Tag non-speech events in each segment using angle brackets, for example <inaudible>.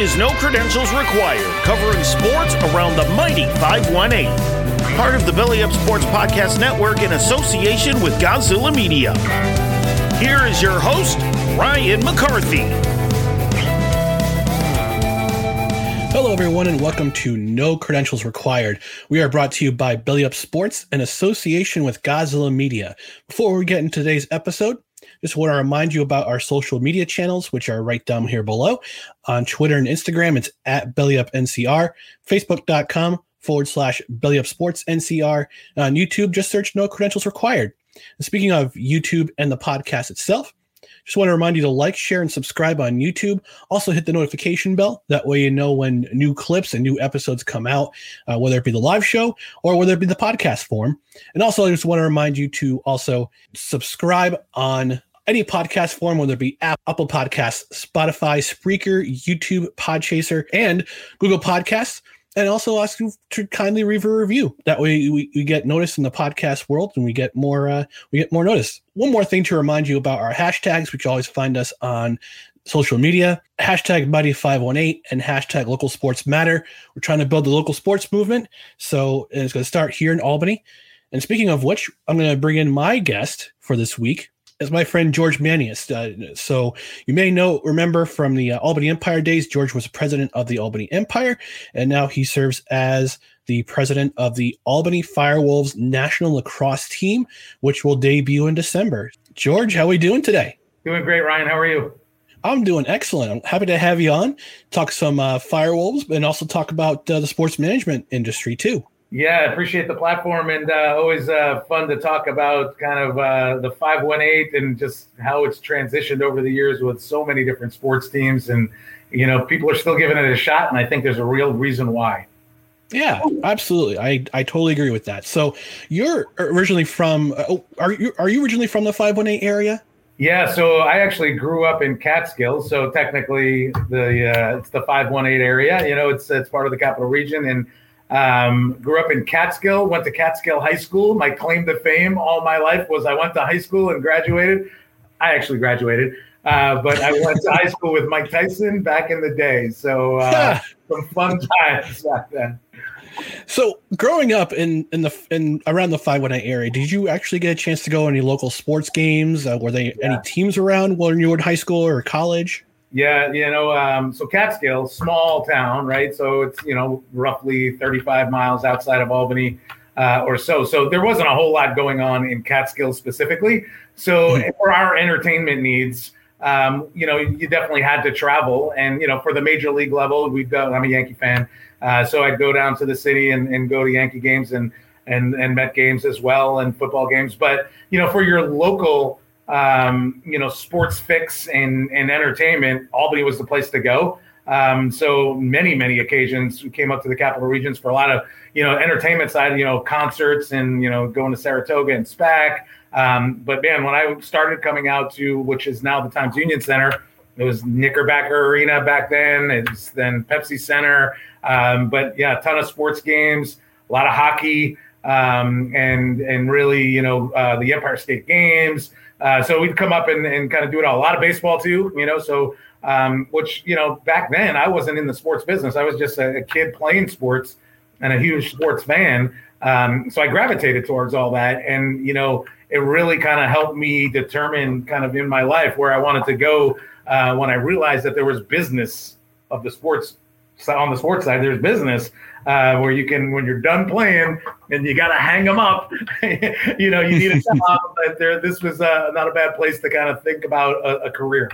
Is No Credentials Required, covering sports around the mighty 518. Part of the Belly Up Sports Podcast Network in association with Godzilla Media. Here is your host, Ryan McCarthy. Hello, everyone, and welcome to No Credentials Required. We are brought to you by Belly Up Sports in association with Godzilla Media. Before we get into today's episode, just want to remind you about our social media channels, which are right down here below. On Twitter and Instagram, it's at BellyUpNCR, Facebook.com forward slash BellyUpSportsNCR. On YouTube, just search No Credentials Required. And speaking of YouTube and the podcast itself, just want to remind you to like, share, and subscribe on YouTube. Also, hit the notification bell. That way, you know when new clips and new episodes come out, uh, whether it be the live show or whether it be the podcast form. And also, I just want to remind you to also subscribe on any podcast form, whether it be App, Apple Podcasts, Spotify, Spreaker, YouTube, Podchaser, and Google Podcasts. And also ask you to kindly leave a review. That way we, we get noticed in the podcast world and we get more uh, we get more notice. One more thing to remind you about our hashtags, which always find us on social media hashtag mighty 518 and hashtag local sports matter we're trying to build the local sports movement so it's going to start here in albany and speaking of which i'm going to bring in my guest for this week is my friend george manias uh, so you may know remember from the uh, albany empire days george was president of the albany empire and now he serves as the president of the albany firewolves national lacrosse team which will debut in december george how are we doing today Doing great, Ryan. How are you? I'm doing excellent. I'm happy to have you on, talk some uh, firewolves, and also talk about uh, the sports management industry too. Yeah, I appreciate the platform and uh, always uh, fun to talk about kind of uh, the 518 and just how it's transitioned over the years with so many different sports teams. And, you know, people are still giving it a shot. And I think there's a real reason why. Yeah, absolutely. I, I totally agree with that. So you're originally from, uh, are you, are you originally from the 518 area? Yeah, so I actually grew up in Catskills, so technically the uh, it's the 518 area. You know, it's it's part of the capital region, and um, grew up in Catskill. Went to Catskill High School. My claim to fame all my life was I went to high school and graduated. I actually graduated, uh, but I went to high school with Mike Tyson back in the day. So uh, <laughs> some fun times back then. So growing up in in the in around the 518 area, did you actually get a chance to go to any local sports games? Uh, were there Yeah. any teams around when you were in high school or college? Yeah, you know, um, so Catskill, small town, right? So it's you know roughly 35 miles outside of Albany. uh, or so. So there wasn't a whole lot going on in Catskill specifically. So mm-hmm. for our entertainment needs, um, you know, you definitely had to travel. And, you know, for the major league level, we've done, I'm a Yankee fan. Uh, so I'd go down to the city and, and go to Yankee games and, and, and Met games as well and football games. But, you know, for your local, um, you know, sports fix and, and entertainment, Albany was the place to go. Um, so many, many occasions we came up to the capital regions for a lot of, you know, entertainment side, you know, concerts and, you know, going to Saratoga and SPAC, um, but man, when I started coming out to, which is now the Times Union Center, it was Knickerbocker Arena back then. It's then Pepsi Center. Um, but yeah, a ton of sports games, a lot of hockey, um, and and really, you know, uh, the Empire State Games. Uh, so we'd come up and, and kind of do it all. A lot of baseball too, you know. So um, which you know, back then I wasn't in the sports business. I was just a, a kid playing sports and a huge sports fan. Um, so I gravitated towards all that, and you know, it really kind of helped me determine kind of in my life where I wanted to go uh, when I realized that there was business of the sports on the sports side. There's business uh, where you can, when you're done playing and you got to hang them up, <laughs> you know, you need a <laughs> job. but there, this was uh, not a bad place to kind of think about a, a career.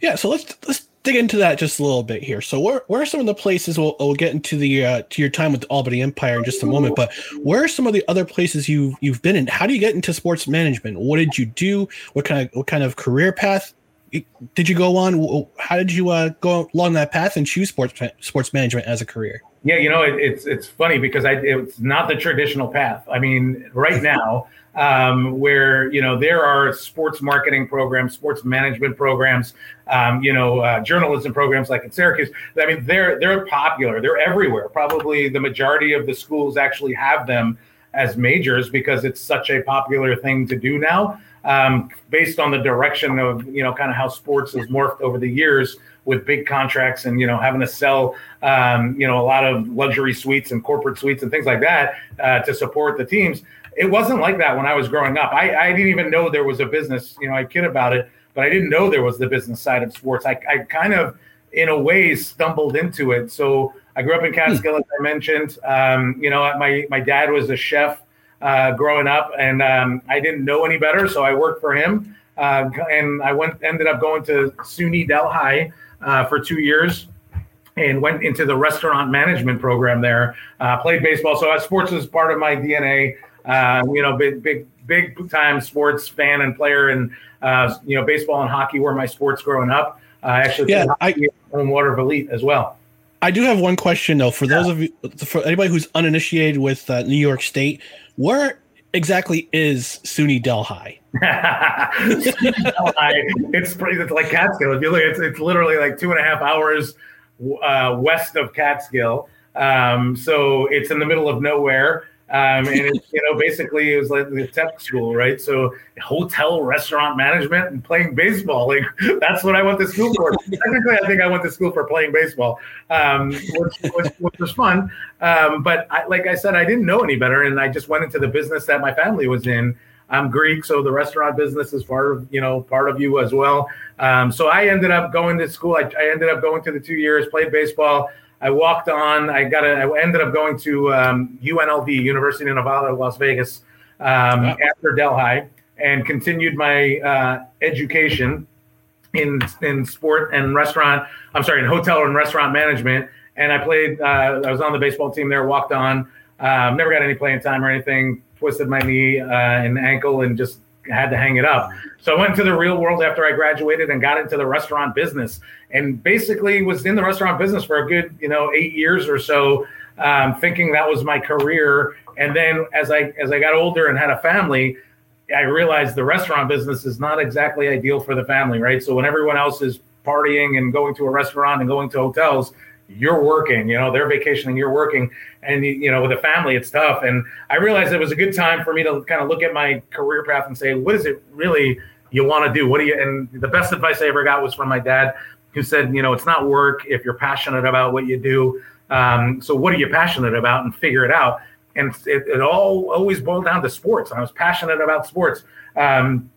Yeah, so let's let's dig into that just a little bit here. So where, where are some of the places we'll, we'll get into the uh, to your time with the Albany Empire in just a moment, but where are some of the other places you you've been in? How do you get into sports management? What did you do? What kind of what kind of career path did you go on? How did you uh, go along that path and choose sports sports management as a career? Yeah, you know, it, it's it's funny because I it's not the traditional path. I mean, right now <laughs> um, where you know there are sports marketing programs, sports management programs, um, you know, uh, journalism programs like at Syracuse. I mean, they're they're popular. They're everywhere. Probably the majority of the schools actually have them as majors because it's such a popular thing to do now. Um, based on the direction of you know kind of how sports has morphed over the years with big contracts and you know having to sell um, you know a lot of luxury suites and corporate suites and things like that uh, to support the teams it wasn't like that when I was growing up. I, I didn't even know there was a business. You know, I kid about it, but I didn't know there was the business side of sports. I, I kind of, in a way, stumbled into it. So I grew up in Catskill, as I mentioned. Um, you know, my my dad was a chef uh, growing up, and um, I didn't know any better, so I worked for him. Uh, and I went ended up going to SUNY Delhi uh, for two years and went into the restaurant management program there. Uh, played baseball, so sports is part of my DNA. Uh, you know, big, big, big time sports fan and player, and uh, you know, baseball and hockey were my sports growing up. I actually yeah, I on Water of Elite as well. I do have one question though for yeah. those of you, for anybody who's uninitiated with uh, New York State, where exactly is SUNY Delhi? <laughs> it's pretty. It's like Catskill. If you look, it's it's literally like two and a half hours uh, west of Catskill. Um, so it's in the middle of nowhere. Um, and it, you know, basically it was like the tech school, right? So hotel, restaurant management, and playing baseball. Like that's what I went to school for. Technically, I think I went to school for playing baseball, um, which, which, which, was fun. Um, but I, like I said, I didn't know any better, and I just went into the business that my family was in. I'm Greek, so the restaurant business is part of you know part of you as well. Um, so I ended up going to school. I, I ended up going to the two years, played baseball. I walked on. I got. A, I ended up going to um, UNLV, University of Nevada, Las Vegas, um, wow. after Delhi, and continued my uh, education in in sport and restaurant. I'm sorry, in hotel and restaurant management. And I played. Uh, I was on the baseball team there. Walked on. Um, never got any playing time or anything. Twisted my knee uh, and ankle, and just had to hang it up. So I went to the real world after I graduated and got into the restaurant business and basically was in the restaurant business for a good, you know, eight years or so, um, thinking that was my career. And then as I as I got older and had a family, I realized the restaurant business is not exactly ideal for the family, right? So when everyone else is partying and going to a restaurant and going to hotels, you're working, you know, they're vacationing, you're working. And, you know, with a family, it's tough. And I realized it was a good time for me to kind of look at my career path and say, what is it really you want to do? What do you, and the best advice I ever got was from my dad, who said, you know, it's not work if you're passionate about what you do. Um, so what are you passionate about and figure it out. And it, it all always boiled down to sports. I was passionate about sports. Um,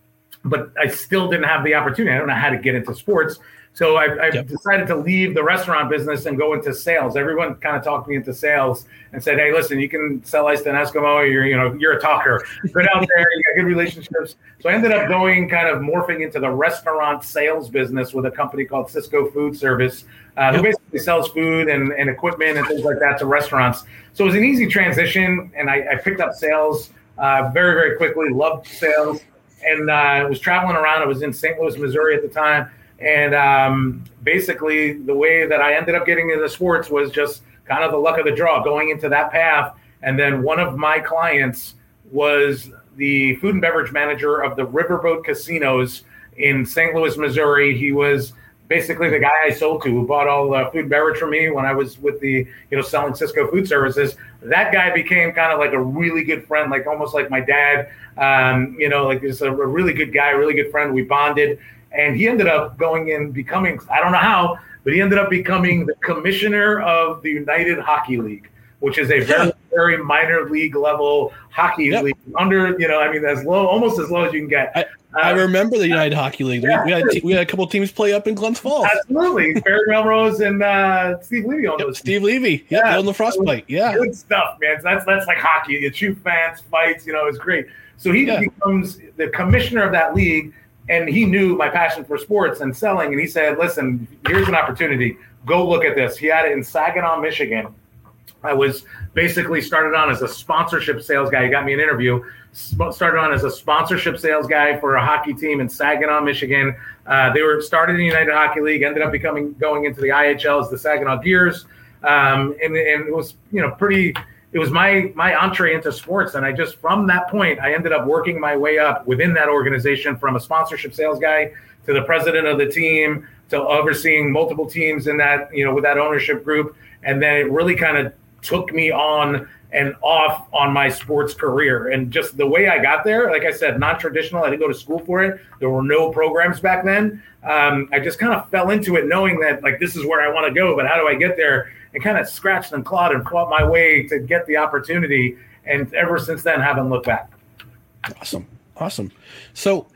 but I still didn't have the opportunity. I don't know how to get into sports. So I, I yep. decided to leave the restaurant business and go into sales. Everyone kind of talked me into sales and said, "Hey, listen, you can sell ice to an Eskimo. You're, you know, you're a talker. Good out there. You got good relationships." So I ended up going kind of morphing into the restaurant sales business with a company called Sysco Food Service, uh, who basically sells food and, and equipment and things like that to restaurants. So it was an easy transition, and I, I picked up sales uh, very, very quickly. Loved sales, and uh, was traveling around. I was in St. Louis, Missouri at the time and um, basically, the way that I ended up getting into sports was just kind of the luck of the draw, going into that path. And then one of my clients was the food and beverage manager of the Riverboat Casinos in St. Louis, Missouri. He was basically the guy I sold to who bought all the food and beverage for me when I was with the, you know, selling Sysco food services. That guy became kind of like a really good friend, like almost like my dad. Um, you know, like he's a, a really good guy, really good friend. We bonded and he ended up going and becoming I don't know how, but he ended up becoming the commissioner of the United Hockey League, which is a very very minor league level hockey yep. league under you know I mean as low almost as low as you can get. I, I uh, remember the United Hockey League. Yeah, we, we, had we had a couple teams play up in Glens Falls. Absolutely, <laughs> Barry Melrose and uh, Steve Levy on yep, those. Steve Levy, yeah, on the frostbite. Yeah, good stuff, man. So that's that's like hockey. You shoot fans, fights. You know, it's great. So he yeah. becomes the commissioner of that league and he knew my passion for sports and selling. And he said, "Listen, here's an opportunity. Go look at this." He had it in Saginaw, Michigan. I was basically started on as a sponsorship sales guy. He got me an interview. Started on as a sponsorship sales guy for a hockey team in Saginaw, Michigan. Uh, they were started in the United Hockey League. Ended up becoming going into the IHL as the Saginaw Gears, um, and, and it was you know pretty it was my my entree into sports. And i just from that point i ended up working my way up within that organization from a sponsorship sales guy to the president of the team to overseeing multiple teams in that you know with that ownership group. And then it really kind of took me on and off on my sports career. And just the way i got there like i said non-traditional. I didn't go to school for it. There were no programs back then. Um, i just kind of fell into it knowing that like this is where i want to go but how do i get there and kind of scratched and clawed and fought my way to get the opportunity. And ever since then, haven't looked back. Awesome. Awesome. So,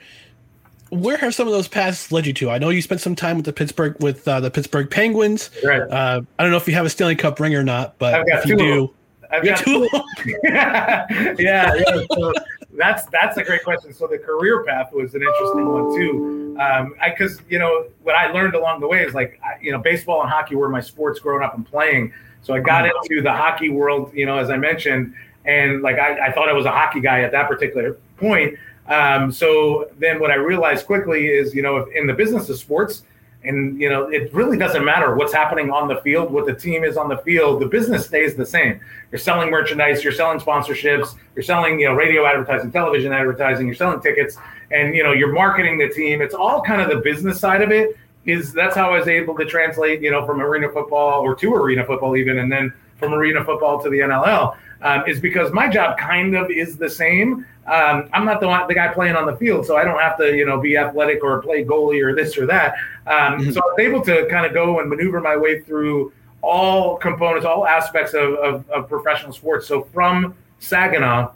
where have some of those paths led you to? I know you spent some time with the Pittsburgh with uh, the Pittsburgh Penguins. Right. Uh, I don't know if you have a Stanley Cup ring or not, but if you do, I've got two. <laughs> yeah, yeah. So that's that's a great question. So the career path was an interesting one too because um, you know what I learned along the way is like I, you know baseball and hockey were my sports growing up and playing. So I got mm-hmm. into the hockey world, you know, as I mentioned, and like I, I thought I was a hockey guy at that particular point. Um, so then what I realized quickly is, you know, in the business of sports, and you know, it really doesn't matter what's happening on the field, what the team is on the field. The business stays the same. You're selling merchandise, you're selling sponsorships, you're selling, you know, radio advertising, television advertising, you're selling tickets, and you know, you're marketing the team. It's all kind of the business side of it. Is that's how I was able to translate, you know, from arena football or to arena football even, and then from arena football to the NLL. Um, is because my job kind of is the same. Um, I'm not the one, the guy playing on the field, so I don't have to, you know, be athletic or play goalie or this or that. Um, mm-hmm. So I was able to kind of go and maneuver my way through all components, all aspects of, of, of professional sports. So from Saginaw,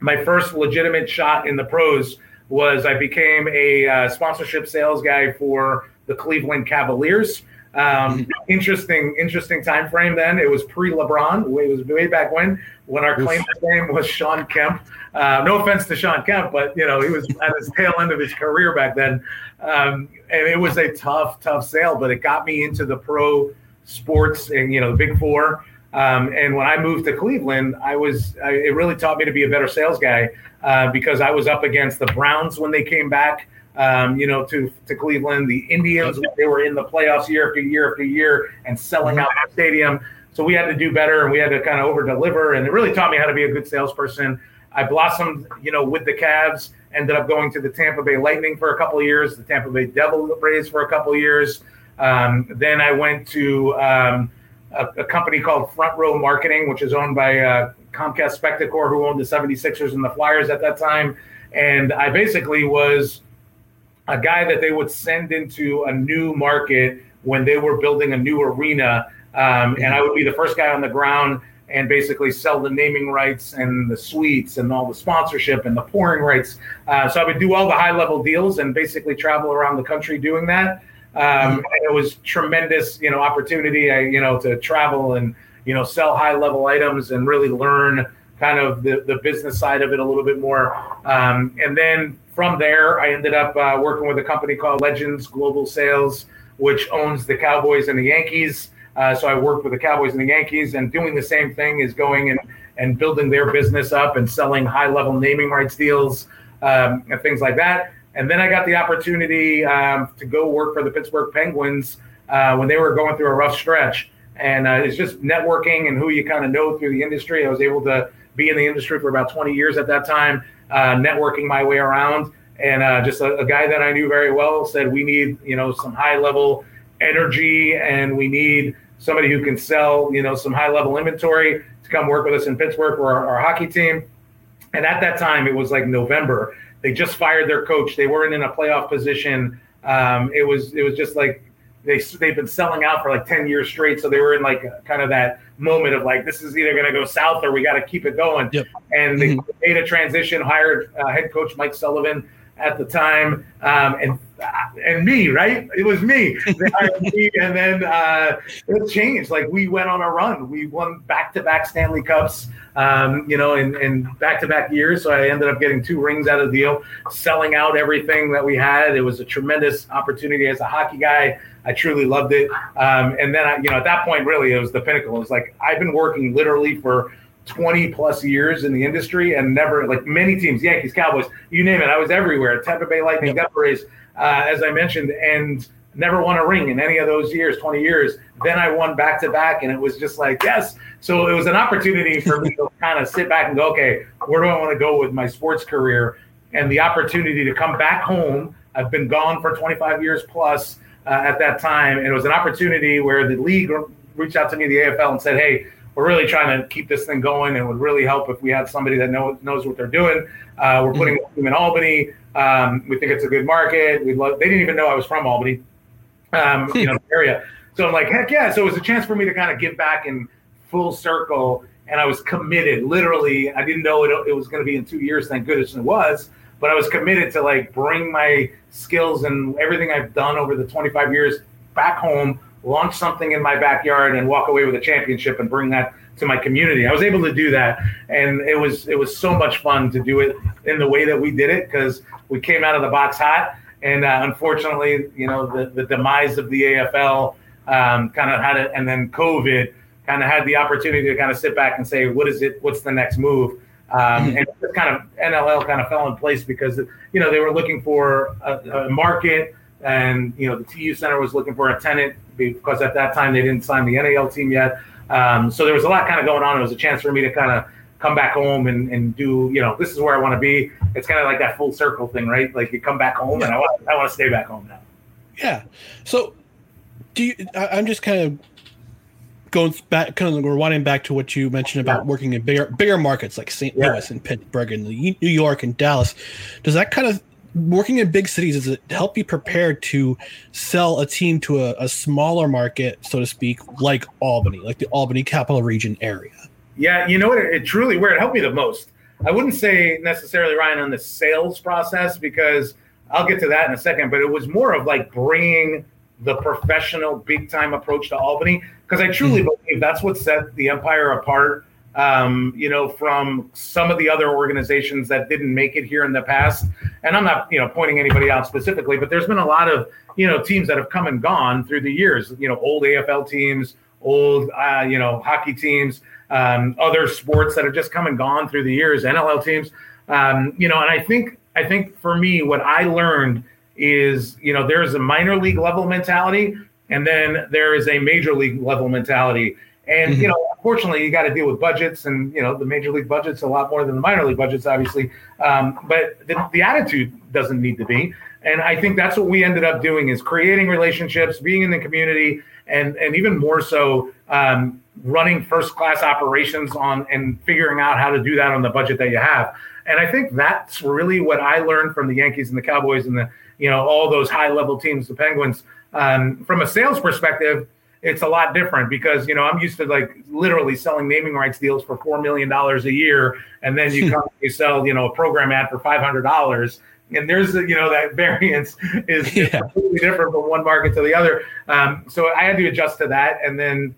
my first legitimate shot in the pros was I became a uh, sponsorship sales guy for the Cleveland Cavaliers. Um, <laughs> interesting, interesting time frame. Then it was pre LeBron. It was way back when, when our claim to fame was Shawn Kemp. Uh, no offense to Shawn Kemp, but you know he was at his tail end of his career back then, um, and it was a tough, tough sale. But it got me into the pro sports and you know the Big Four. Um, and when I moved to Cleveland, I was I, it really taught me to be a better sales guy uh, because I was up against the Browns when they came back um, you know, to to Cleveland. The Indians, they were in the playoffs year after year after year and selling out the stadium. So we had to do better and we had to kind of over deliver. And it really taught me how to be a good salesperson. I blossomed, you know, with the Cavs. Ended up going to the Tampa Bay Lightning for a couple of years, the Tampa Bay Devil Rays for a couple of years. Um, then I went to um, a, a, company called Front Row Marketing, which is owned by uh, Comcast Spectacor, who owned the 76ers and the Flyers at that time. And I basically was a guy that they would send into a new market when they were building a new arena. Um, and I would be the first guy on the ground and basically sell the naming rights and the suites and all the sponsorship and the pouring rights. Uh, so I would do all the high level deals and basically travel around the country doing that. Um, it was tremendous, you know, opportunity, I, you know, to travel and you know sell high level items and really learn kind of the, the business side of it a little bit more. Um, and then from there, I ended up uh, working with a company called Legends Global Sales, which owns the Cowboys and the Yankees. Uh, so I worked with the Cowboys and the Yankees, and doing the same thing is going and and building their business up and selling high level naming rights deals um, and things like that. And then I got the opportunity um, to go work for the Pittsburgh Penguins uh, when they were going through a rough stretch. And uh, it's just networking and who you kind of know through the industry. I was able to be in the industry for about 20 years at that time, uh, networking my way around. And uh, just a, a, guy that I knew very well said, we need, you know, some high level energy and we need somebody who can sell, you know, some high level inventory to come work with us in Pittsburgh for our, our hockey team. And at that time, it was like November. They just fired their coach. They weren't in a playoff position. Um, it was it was just like they they've been selling out for like 10 years straight so they were in like kind of that moment of like this is either going to go south or we got to keep it going yep. and they mm-hmm. made a transition hired uh, head coach mike sullivan at the time um, and and me, right? It was me. They hired me, <laughs> and then uh, it changed. Like we went on a run. We won back-to-back Stanley Cups, um, you know, in, in back-to-back years. So I ended up getting two rings out of the deal, selling out everything that we had. It was a tremendous opportunity as a hockey guy. I truly loved it. Um, and then, I, you know, at that point, really, it was the pinnacle. It was like I've been working literally for 20 plus years in the industry and never like many teams, Yankees, Cowboys, you name it. I was everywhere. Tampa Bay Lightning, yep. Devil Rays, uh, as I mentioned, and never won a ring in any of those years, 20 years. Then I won back to back, and it was just like, yes. So it was an opportunity for me to <laughs> kind of sit back and go, okay, where do I want to go with my sports career? And the opportunity to come back home. I've been gone for 25 years plus uh, at that time. And it was an opportunity where the league reached out to me, the AFL, and said, hey, we're really trying to keep this thing going. And it would really help if we had somebody that know, knows what they're doing. Uh, we're putting mm-hmm. team in Albany. Um, we think it's a good market. We love. They didn't even know I was from Albany, um, you know, area. So I'm like, heck yeah! So it was a chance for me to kind of give back in full circle, and I was committed. Literally, I didn't know it, it was going to be in two years. Thank goodness it was. But I was committed to like bring my skills and everything I've done over the 25 years back home, launch something in my backyard, and walk away with a championship and bring that to my community. I was able to do that, and it was it was so much fun to do it in the way that we did it because we came out of the box hot. And uh, unfortunately, you know, the, the demise of the AFL um, kind of had it, and then COVID kind of had the opportunity to kind of sit back and say, what is it? What's the next move? Um, mm-hmm. and it kind of NLL kind of fell in place because you know they were looking for a, a, market, and you know the TU Center was looking for a tenant because at that time they didn't sign the NAL team yet. Um, so there was a lot kind of going on. It was a chance for me to kind of come back home and, and do, you know, this is where I want to be. It's kind of like that full circle thing, right? Like you come back home yeah. and I want, I want to stay back home now. Yeah. So do you, I, am just kind of going back, kind of rewinding back to what you mentioned about yeah. working in bigger, bigger markets like St. Yeah. Louis and Pittsburgh and New York and Dallas. Does that kind of working in big cities does it help you prepare to sell a team to a, a smaller market, so to speak, like Albany, like the Albany capital region area? Yeah, you know what? It, it, truly where it helped me the most. I wouldn't say necessarily Ryan on the sales process because I'll get to that in a second, but it was more of like bringing the professional big time approach to Albany because I truly mm-hmm. believe that's what set the Empire apart. Um, you know, from some of the other organizations that didn't make it here in the past. And I'm not, you know, pointing anybody out specifically, but there's been a lot of, you know, teams that have come and gone through the years. You know, old AFL teams, old, uh, you know, hockey teams um, other sports that have just come and gone through the years, NLL teams. Um, you know, and I think I think for me, what I learned is, you know, there is a minor league level mentality, and then there is a major league level mentality. And mm-hmm. you know, unfortunately, you got to deal with budgets, and you know, the major league budget's a lot more than the minor league budgets, obviously. Um, but the, the attitude doesn't need to be. And I think that's what we ended up doing is creating relationships, being in the community, and and even more so, um, running first class operations on and figuring out how to do that on the budget that you have. And I think that's really what I learned from the Yankees and the Cowboys and the you know all those high level teams, the Penguins. Um, from a sales perspective, it's a lot different because you know I'm used to like literally selling naming rights deals for four million dollars a year, and then you come you sell you know a program ad for five hundred dollars, and there's you know that <laughs> variance is yeah. completely different from one market to the other. Um, so I had to adjust to that, and then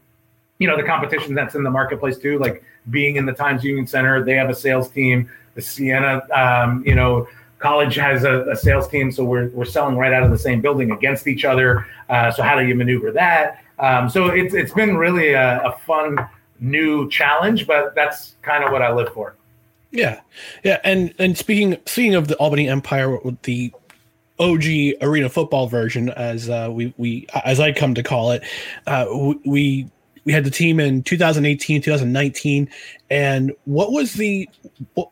you know the competition that's in the marketplace too, like being in the Times Union Center, they have a sales team. The Siena, um, you know college has a, a, sales team, so we're, we're selling right out of the same building against each other. Uh, so how do you maneuver that? Um, so it's it's been really a, a, fun new challenge, but that's kind of what I live for. Yeah, yeah, and and speaking speaking of the Albany Empire, the OG arena football version, as uh, we we as I come to call it, uh, we we had the team in 2018, 2019, and what was the what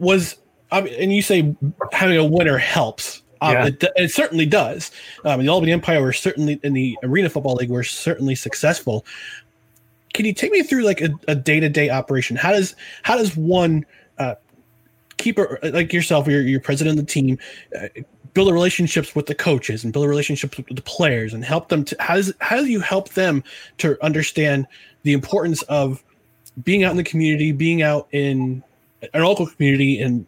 was and you say having a winner helps. Um, yeah. it, it, certainly does. Um, the Albany Empire were certainly in the Arena Football League were certainly successful. Can you take me through like a day to day operation? How does how does one uh, like yourself, you're, you're president of the team, uh, build relationships with the coaches and build relationships with the players and help them to how does how do you help them to understand the importance of being out in the community, being out in a local community and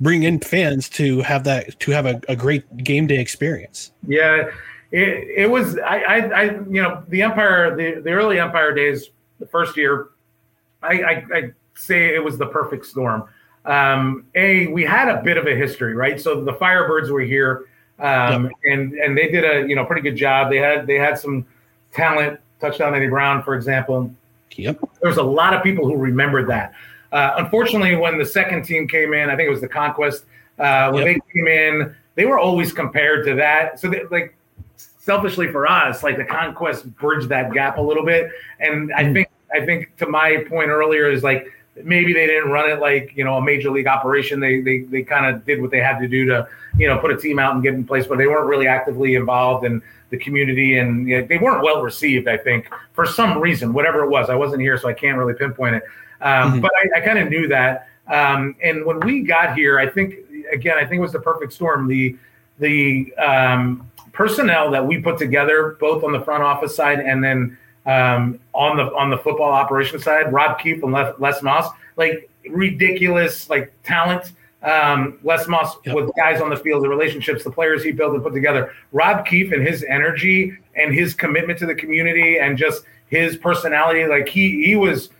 bring in fans to have that to have a, a great game day experience. Yeah, it, it was I, I, I you know the Empire the, the early Empire days the first year I, I, I say it was the perfect storm. Um, a we had a bit of a history right so the Firebirds were here um, yep. and and they did a you know pretty good job they had they had some talent touchdown Eddie Brown for example. Yep. There was a lot of people who remembered that. Uh, unfortunately, when the second team came in, I think it was the Conquest. Uh, when yep. they came in, they were always compared to that. So, they, like, selfishly for us, like the Conquest bridged that gap a little bit. And I mm. think, I think to my point earlier is like maybe they didn't run it like you know a major league operation. They they they kind of did what they had to do to you know put a team out and get in place, but they weren't really actively involved in the community, and you know, they weren't well received. I think for some reason, whatever it was, I wasn't here, so I can't really pinpoint it. Um, mm-hmm. But I, I kind of knew that. Um, and when we got here, I think again, I think it was the perfect storm. The the um, personnel that we put together, both on the front office side and then um, on the on the football operation side, Rob Keefe and Les, Moss, like ridiculous like talent. Um, Les Moss yep. with guys on the field, the relationships, the players he built and put together. Rob Keefe and his energy and his commitment to the community and just his personality, like he he was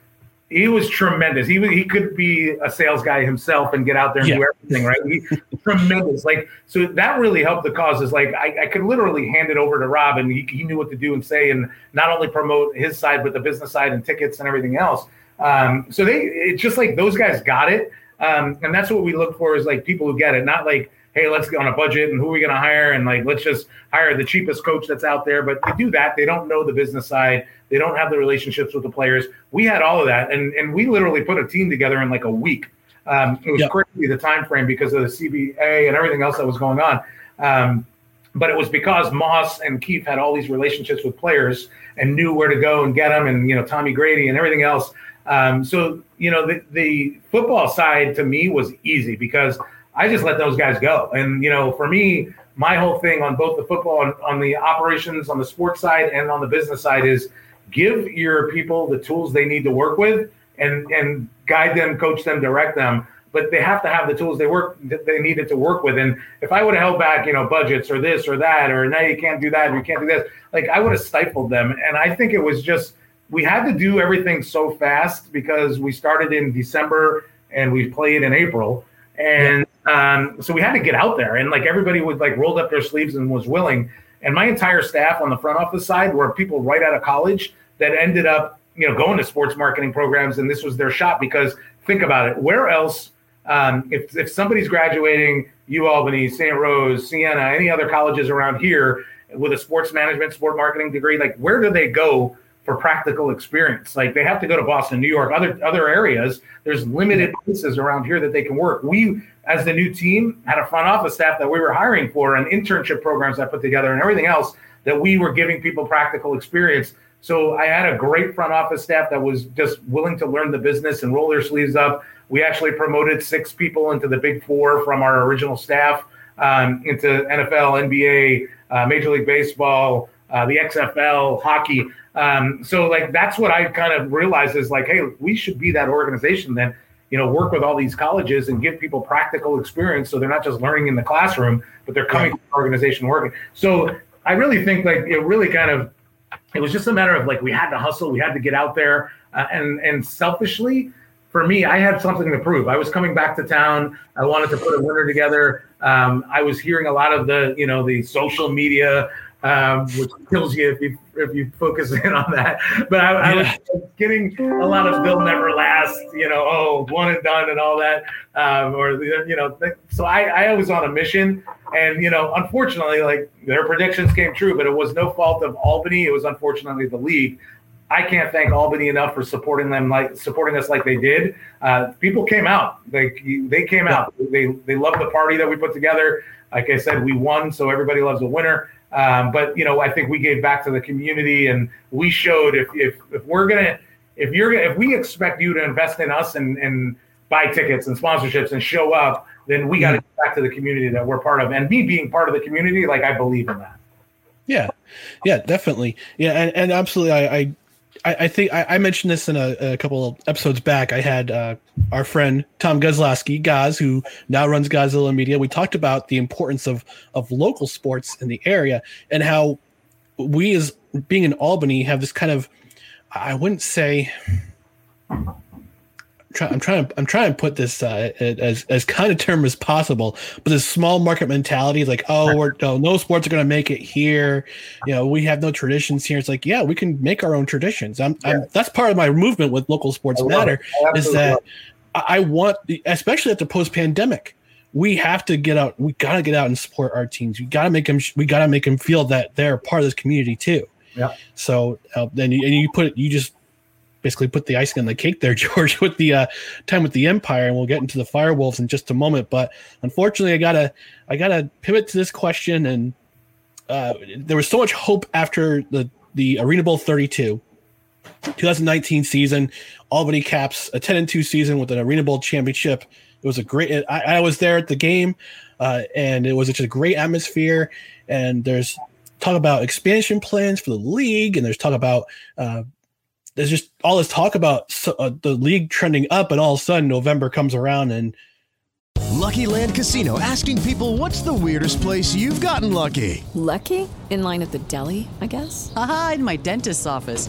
he was tremendous. He he could be a sales guy himself and get out there and yeah. do everything, right? He, tremendous. Like so that really helped the cause. Is like I, I, could literally hand it over to Rob and he, he knew what to do and say and not only promote his side but the business side and tickets and everything else. Um, so they it's just like those guys got it, um, and that's what we look for is like people who get it, not like hey, let's get on a budget and who are we going to hire? And like, let's just hire the cheapest coach that's out there. But they do that. They don't know the business side. They don't have the relationships with the players. We had all of that. And, and we literally put a team together in like a week. Um, it was yep. crazy the time frame because of the CBA and everything else that was going on. Um, but it was because Moss and Keefe had all these relationships with players and knew where to go and get them, and you know Tommy Grady and everything else. Um, so you know the, the football side to me was easy because I just let those guys go. And you know, for me, my whole thing on both the football and on the operations, on the sports side, and on the business side is give your people the tools they need to work with and and guide them, coach them, direct them. But they have to have the tools they work they needed to work with. And if I would have held back, you know, budgets or this or that, or now you can't do that, or you can't do this, like I would have stifled them. And I think it was just we had to do everything so fast because we started in December and we played in April. And um, so we had to get out there, and like everybody would like rolled up their sleeves and was willing. And my entire staff on the front office side were people right out of college that ended up, you know, going to sports marketing programs, and this was their shot. Because think about it, where else? Um, if if somebody's graduating U Albany, St. Rose, Siena, any other colleges around here with a sports management, sport marketing degree, like where do they go for practical experience. Like they have to go to Boston, New York, other other areas. There's limited places around here that they can work. We, as the new team, had a front office staff that we were hiring for and internship programs I put together and everything else that we were giving people practical experience. So I had a great front office staff that was just willing to learn the business and roll their sleeves up. We actually promoted six people into the big four from our original staff um, into NFL, NBA, uh, Major League Baseball, uh, the XFL, hockey. Um, so like that's what I kind of realized is like, hey, we should be that organization that you know work with all these colleges and give people practical experience, so they're not just learning in the classroom, but they're coming to the organization working. So I really think like it really kind of it was just a matter of like we had to hustle, we had to get out there, uh, and and selfishly for me, I had something to prove. I was coming back to town. I wanted to put a winter together. Um, I was hearing a lot of the, you know, the social media, um, which kills you if you if you focus <laughs> in on that. But I, I was getting a lot of "they'll never last," you know, oh, one and done, and all that, um, or you know. So I, I was on a mission, and you know, unfortunately, like their predictions came true, but it was no fault of Albany. It was unfortunately the league. I can't thank Albany enough for supporting them like supporting us like they did. Uh, people came out, like they came out. They they loved the party that we put together. Like I said, we won, so everybody loves a winner. Um, but you know, I think we gave back to the community, and we showed if if if we're gonna if you're gonna if we expect you to invest in us and and buy tickets and sponsorships and show up, then we got to get back to the community that we're part of. And me being part of the community, like I believe in that. Yeah, yeah, definitely. Yeah, and, and absolutely, I, I I, I think I, I, mentioned this in a, a, couple episodes back. I had uh, our friend Tom Guzlowski, Gaz, who now runs Godzilla Media. We talked about the importance of of local sports in the area and how we, as being in Albany, have this kind of I wouldn't say try, I'm trying. I'm trying to put this uh, as as kind of term as possible. But this small market mentality is like, oh, we're no, no sports are going to make it here. You know, we have no traditions here. It's like, yeah, we can make our own traditions. I'm, yeah. I'm that's part of my movement with local sports matter is that I want, especially after post pandemic, we have to get out. We got to get out and support our teams. We got to make them. We got to make them feel that they're part of this community too. Yeah. So uh, then you, and you put you just basically put the icing on the cake there, <laughs> George, with the uh, time with the Empire, and we'll get into the Firewolves in just a moment. But unfortunately, I gotta I gotta pivot to this question, and uh, there was so much hope after the the Arena Bowl 32. 2019 season, Albany caps a 10 and 2 season with an Arena Bowl championship. It was a great. I, I was there at the game, uh, and it was just a great atmosphere. And there's talk about expansion plans for the league, and there's talk about uh, there's just all this talk about uh, the league trending up, and all of a sudden November comes around and Lucky Land Casino asking people, "What's the weirdest place you've gotten lucky?" Lucky in line at the deli, I guess. Aha, in my dentist's office.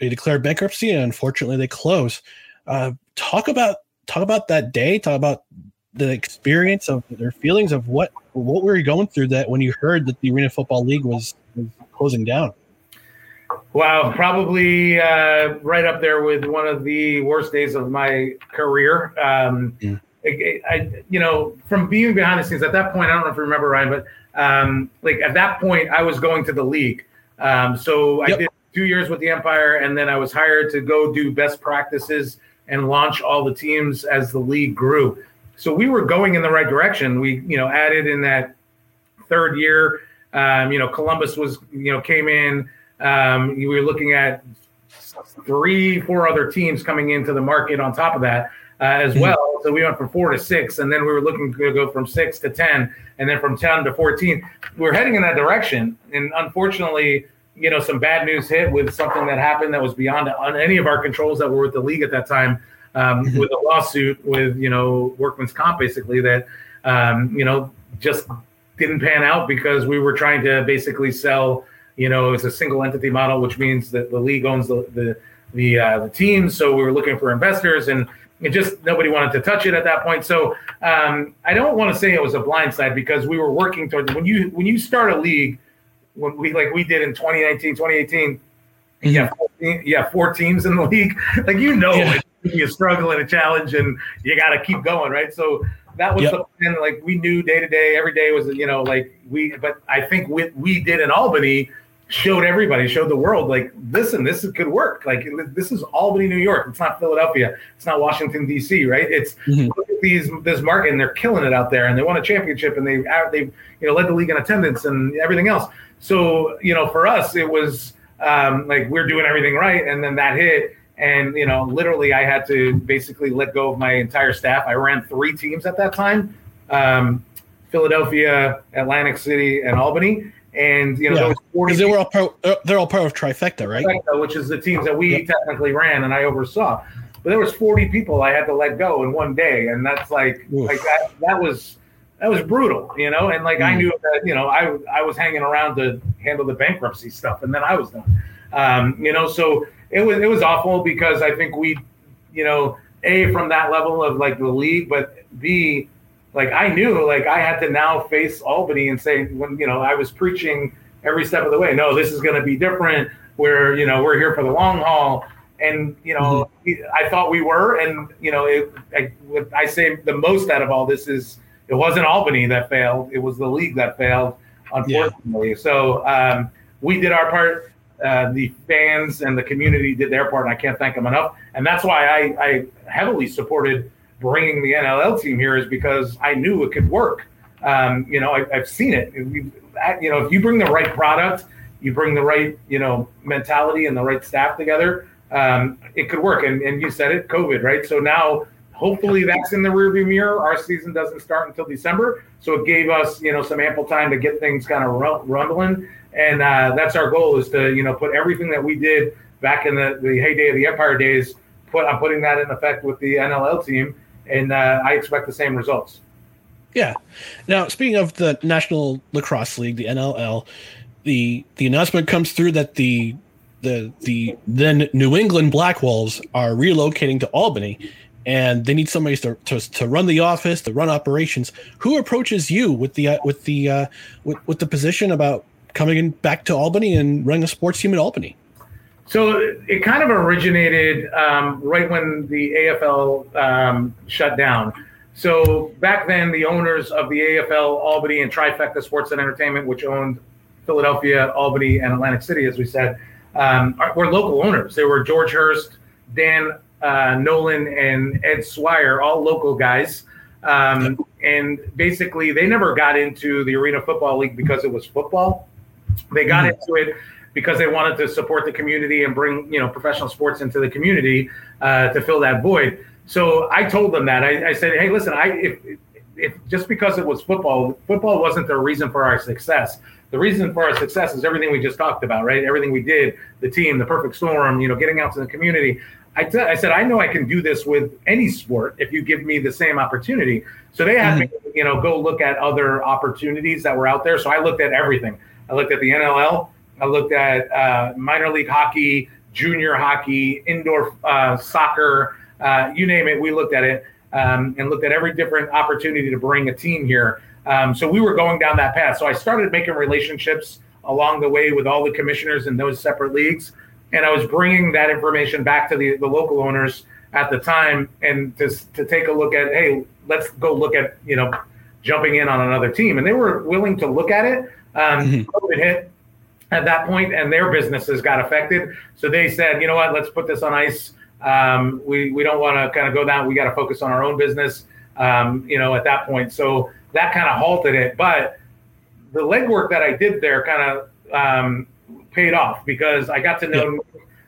they declared bankruptcy and unfortunately they closed. Uh, talk about talk about that day. Talk about the experience of their feelings of what what were you going through that when you heard that the Arena Football League was, was closing down. Wow, probably uh, right up there with one of the worst days of my career. Um, yeah. I, I, you know, from being behind the scenes at that point, I don't know if you remember Ryan, but um, like at that point, I was going to the league. Um, so yep. I did two years with the Empire, and then I was hired to go do best practices and launch all the teams as the league grew. So we were going in the right direction. We, you know, added in that third year. Um, you know, Columbus was, you know, came in. Um, we were looking at three, four other teams coming into the market on top of that uh, as mm-hmm. well. So we went from four to six, and then we were looking to go from six to ten, and then from ten to fourteen. We we're heading in that direction, and unfortunately, you know, some bad news hit with something that happened that was beyond on any of our controls that were with the league at that time, um, mm-hmm. with a lawsuit with you know workman's comp, basically that um, you know just didn't pan out because we were trying to basically sell. You know, it's a single entity model, which means that the league owns the the the, uh, the team. So we were looking for investors, and it just nobody wanted to touch it at that point. So um, I don't want to say it was a blind side because we were working towards when you when you start a league, when we like we did in 2019, 2018. You have, 14, you four teams in the league. <laughs> Like you know, Yeah. it's a struggle and a challenge, and you got to keep going, right? So that was Yep. the plan. Like we knew day to day, every day was you know like we. But I think what we did in Albany showed everybody, showed the world, like listen, this is, could work. Like this is Albany, New York. It's not Philadelphia. It's not Washington D.C. Right? It's look at these this market, and they're killing it out there, and they won a championship, and they they you know led the league in attendance and everything else. So you know, for us, it was um, like we're doing everything right, and then that hit. And you know, literally, I had to basically let go of my entire staff. I ran three teams at that time: um, Philadelphia, Atlantic City, and Albany. And you know, there Yeah, was 40 because they were all part. They're all part of trifecta, right? Trifecta, which is the teams that we technically ran and I oversaw. But there was 40 people I had to let go in one day, and that's like like that. That was that was brutal, you know. And like I Mm. knew that you know I I was hanging around to handle the bankruptcy stuff, and then I was done. Um, you know, so it was it was awful because I think we, you know, a from that level of like the league, but b like I knew like I had to now face Albany and say when you know I was preaching every step of the way. No, this is going to be different. We're you know we're here for the long haul, and you know we- I thought we were, and you know it, I, I say the most out of all this is it wasn't Albany that failed; it was the league that failed, unfortunately. So um, we did our part. Uh, the fans and the community did their part, and I can't thank them enough. And that's why I, I heavily supported bringing the NLL team here, is because I knew it could work. Um, you know, I, I've seen it. We, you know, if you bring the right product, you bring the right, you know, mentality and the right staff together, um, it could work. And, and you said it, COVID, right? So now, hopefully, that's in the rearview mirror. Our season doesn't start until December, so it gave us, you know, some ample time to get things kind of rumbling. And uh, that's our goal is to, you know, put everything that we did back in the, the heyday of the Empire days. Put I'm putting that in effect with the NLL team, and uh, I expect the same results. Yeah. Now, speaking of the National Lacrosse League, the NLL, the the announcement comes through that the the the then New England Black Wolves are relocating to Albany, and they need somebody to, to, to run the office, to run operations. Who approaches you with the uh, with the uh, with, with the position about coming in back to Albany and running a sports team in Albany? So it kind of originated um, right when the AFL um, shut down. So back then, the owners of the AFL, Albany, and Trifecta Sports and Entertainment, which owned Philadelphia, Albany, and Atlantic City, as we said, um, are, were local owners. They were George Hearst, Dan uh, Nolan, and Ed Swyer, all local guys. Um, and basically, they never got into the Arena Football League because it was football. They got into it because they wanted to support the community and bring you know professional sports into the community uh, to fill that void. So I told them that I, I said, hey, listen, I if, if just because it was football, football wasn't the reason for our success. The reason for our success is everything we just talked about, right? Everything we did, the team, the perfect storm, you know, getting out to the community. I, t- I said, I know I can do this with any sport if you give me the same opportunity. So they had me, you know, go look at other opportunities that were out there. So I looked at everything. I looked at the NLL. I looked at uh, minor league hockey, junior hockey, indoor uh, soccer, uh, you name it. We looked at it um, and looked at every different opportunity to bring a team here. Um, so we were going down that path. So I started making relationships along the way with all the commissioners in those separate leagues. And I was bringing that information back to the, the local owners at the time and to, to take a look at, hey, let's go look at, you know, jumping in on another team. And they were willing to look at it. Um, COVID hit at that point and their businesses got affected. So they said, you know what, let's put this on ice. Um, we, we don't want to kind of go down. We got to focus on our own business, um, you know, at that point. So that kind of halted it. But the legwork that I did there kind of um, paid off because I got to know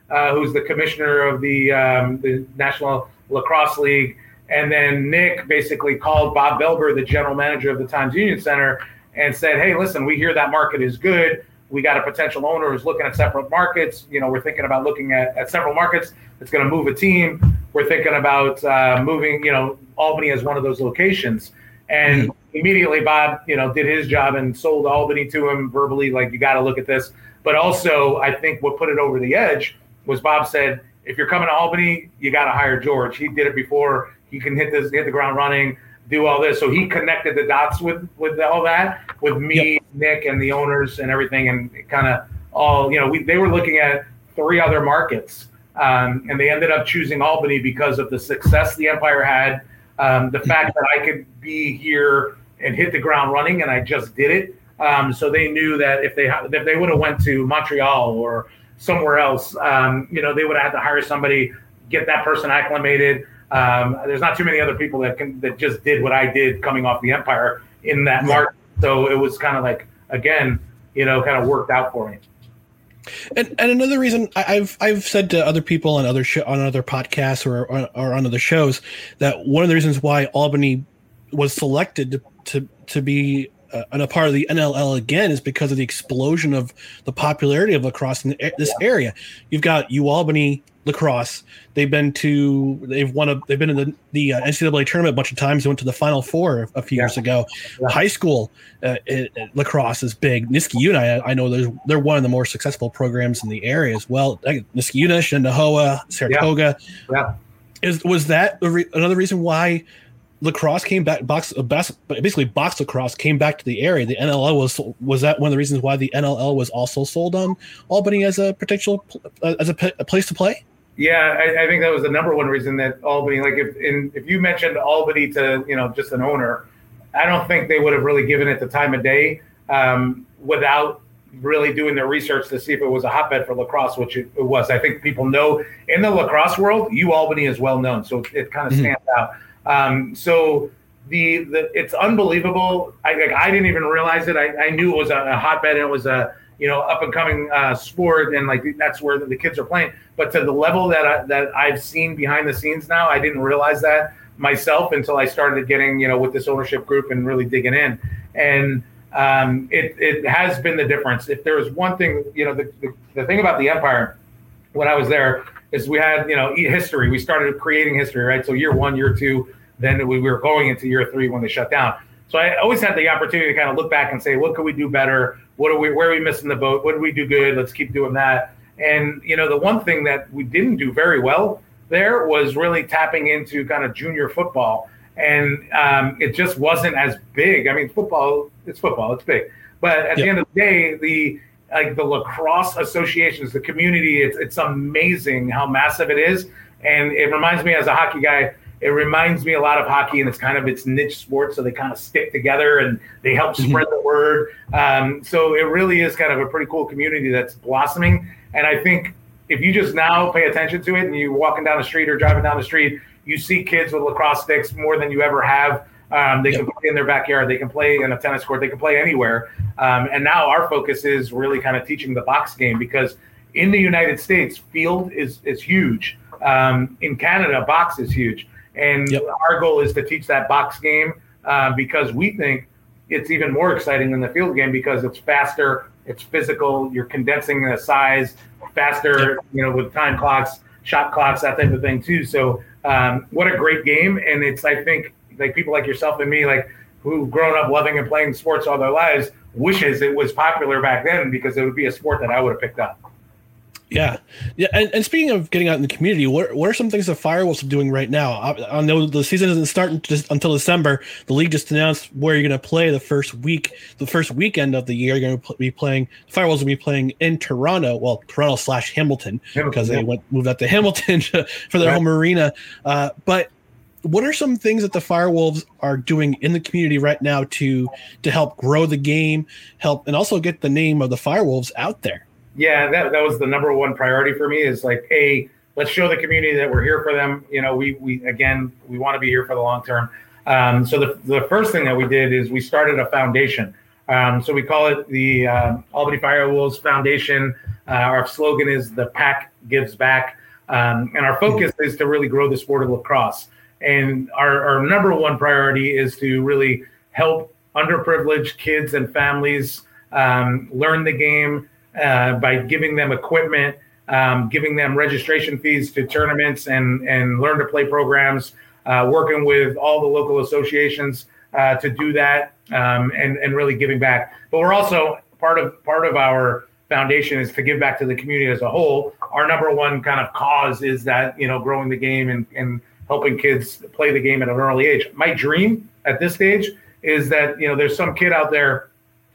uh, who's the commissioner of the um, the National Lacrosse League, and then Nick basically called Bob Belber, the general manager of the Times Union Center, and said, "Hey, listen, we hear that market is good. We got a potential owner who's looking at separate markets. You know, we're thinking about looking at, at several markets. It's going to move a team. We're thinking about uh, moving, you know, Albany as one of those locations." And mm-hmm. immediately, Bob, you know, did his job and sold Albany to him verbally, like you got to look at this. But also, I think what put it over the edge was Bob said, if you're coming to Albany, you got to hire George. He did it before. He can hit this, hit the ground running, do all this. So he connected the dots with with all that, with me, yep. Nick, and the owners and everything, and kind of all you know. We, they were looking at three other markets, um, and they ended up choosing Albany because of the success the Empire had, um, the fact that I could be here and hit the ground running, and I just did it. Um, so they knew that if they if they would have went to Montreal or somewhere else, um, you know, they would have had to hire somebody, get that person acclimated. Um, there's not too many other people that can that just did what I did coming off the Empire in that market. So it was kind of like again, you know, kind of worked out for me. And and another reason I, have I've said to other people on other on other podcasts or, or or on other shows that one of the reasons why Albany was selected to to, to be uh, and a part of the NLL again is because of the explosion of the popularity of lacrosse in the, this area. You've got UAlbany lacrosse. They've been to they've won a they've been in the, the uh, NCAA tournament a bunch of times. They went to the Final Four a few yeah. years ago. Yeah. High school uh, it, it, lacrosse is big. Niskayuna, I, I know they're they're one of the more successful programs in the area as well. Niskayuna, Shenendehowa, Saratoga. Yeah. yeah. Is was that re- another reason why lacrosse came back box uh, basically box lacrosse came back to the area. The nll was was that one of the reasons why the nll was also sold on albany as a potential uh, as a, a, place to play? Yeah I, I, think that was the number one reason that albany like if in, if you mentioned albany to you know just an owner i don't think they would have really given it the time of day um, without really doing their research to see if it was a hotbed for lacrosse which it, it was. I think people know in the lacrosse world u albany is well known so it, it kind of mm-hmm. stands out um, so the, the it's unbelievable. I like, I didn't even realize it. I, I knew it was a, a hotbed and it was a you know up and coming uh, sport and like that's where the kids are playing. But to the level that I, that I've seen behind the scenes now, I didn't realize that myself until I started getting you know with this ownership group and really digging in. And um, it it has been the difference. If there was one thing, you know, the, the, the thing about the Empire when I was there is we had you know history. We started creating history, right? So year one, year two, then we were going into year three when they shut down. So I always had the opportunity to kind of look back and say, what could we do better? What are we? Where are we missing the boat? What did we do good? Let's keep doing that. And you know, the one thing that we didn't do very well there was really tapping into kind of junior football, and um, it just wasn't as big. I mean, football, it's football, it's big, but at the end of the day, the like the lacrosse associations, the community, it's it's amazing how massive it is. And it reminds me as a hockey guy, it reminds me a lot of hockey and it's kind of its niche sport. So they kind of stick together and they help mm-hmm. spread the word. Um, so it really is kind of a pretty cool community that's blossoming. And I think if you just now pay attention to it and you're walking down the street or driving down the street, you see kids with lacrosse sticks more than you ever have. Um, they yep. can play in their backyard. They can play in a tennis court. They can play anywhere. Um, and now our focus is really kind of teaching the box game because in the United States, field is is huge. Um, in Canada, box is huge. And yep. our goal is to teach that box game uh, because we think it's even more exciting than the field game because it's faster, it's physical. You're condensing the size faster, you know, with time clocks, shot clocks, that type of thing too. So, um, what a great game! And it's I think like people like yourself and me, like who've grown up loving and playing sports all their lives, wishes it was popular back then because it would be a sport that I would have picked up. Yeah, yeah. And, and speaking of getting out in the community, what what are some things the Firewolves are doing right now? I, I know the season doesn't start until December. The league just announced where you're going to play the first week, the first weekend of the year. You're going to be playing. Firewolves will be playing in Toronto, well, Toronto slash Hamilton, Hamilton because yeah. they went moved out to Hamilton <laughs> for their right. home arena. Uh, but what are some things that the Firewolves are doing in the community right now to to help grow the game, help, and also get the name of the Firewolves out there? Yeah, that, that was the number one priority for me. Is like, hey, let's show the community that we're here for them. You know, we we again we want to be here for the long term. Um, so the the first thing that we did is we started a foundation. Um, so we call it the uh, Albany Firewolves Foundation. Uh, our slogan is "The Pack Gives Back," um, and our focus is to really grow the sport of lacrosse. And our, our number one priority is to really help underprivileged kids and families um, learn the game uh, by giving them equipment, um, giving them registration fees to tournaments and, and learn to play programs, uh, working with all the local associations uh, to do that um, and, and really giving back. But we're also part of part of our foundation is to give back to the community as a whole our number one kind of cause is that you know growing the game and, and helping kids play the game at an early age. My dream at this stage is that you know there's some kid out there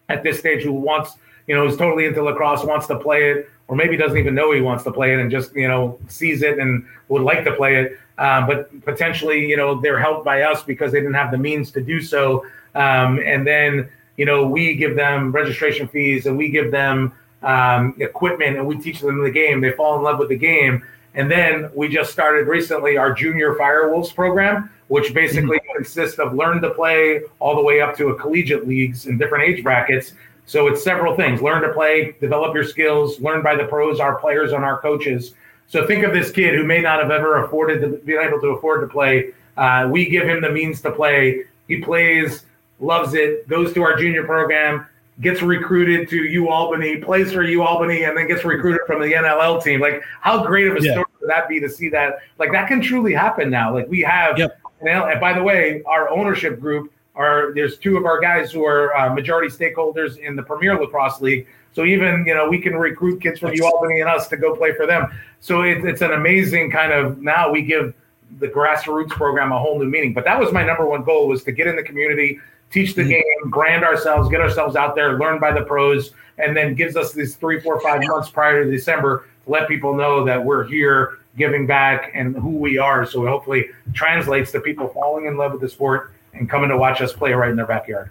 at this stage who wants you know is totally into lacrosse, wants to play it, or maybe doesn't even know he wants to play it and just you know sees it and would like to play it, um, but potentially you know they're helped by us because they didn't have the means to do so, um, and then you know we give them registration fees and we give them um, equipment and we teach them the game. They fall in love with the game. And then we just started recently our junior Firewolves program, which basically mm-hmm. consists of learn to play all the way up to a collegiate leagues in different age brackets. So it's several things learn to play, develop your skills, learn by the pros, our players, and our coaches. So think of this kid who may not have ever afforded to be able to afford to play. Uh, we give him the means to play. He plays, loves it, goes to our junior program, gets recruited to U Albany, plays for U Albany, and then gets recruited from the NLL team. Like, how great of a yeah. story would that be to see that? Like, that can truly happen now. Like, we have. Yep. And by the way, our ownership group are there's two of our guys who are uh, majority stakeholders in the Premier Lacrosse League. So even you know we can recruit kids from U Albany and us to go play for them. So it, it's an amazing kind of now we give the grassroots program a whole new meaning. But that was my number one goal was to get in the community, teach the mm-hmm. game, brand ourselves, get ourselves out there, learn by the pros, and then gives us these three, four, five months prior to December to let people know that we're here giving back and who we are. So it hopefully translates to people falling in love with the sport and coming to watch us play right in their backyard.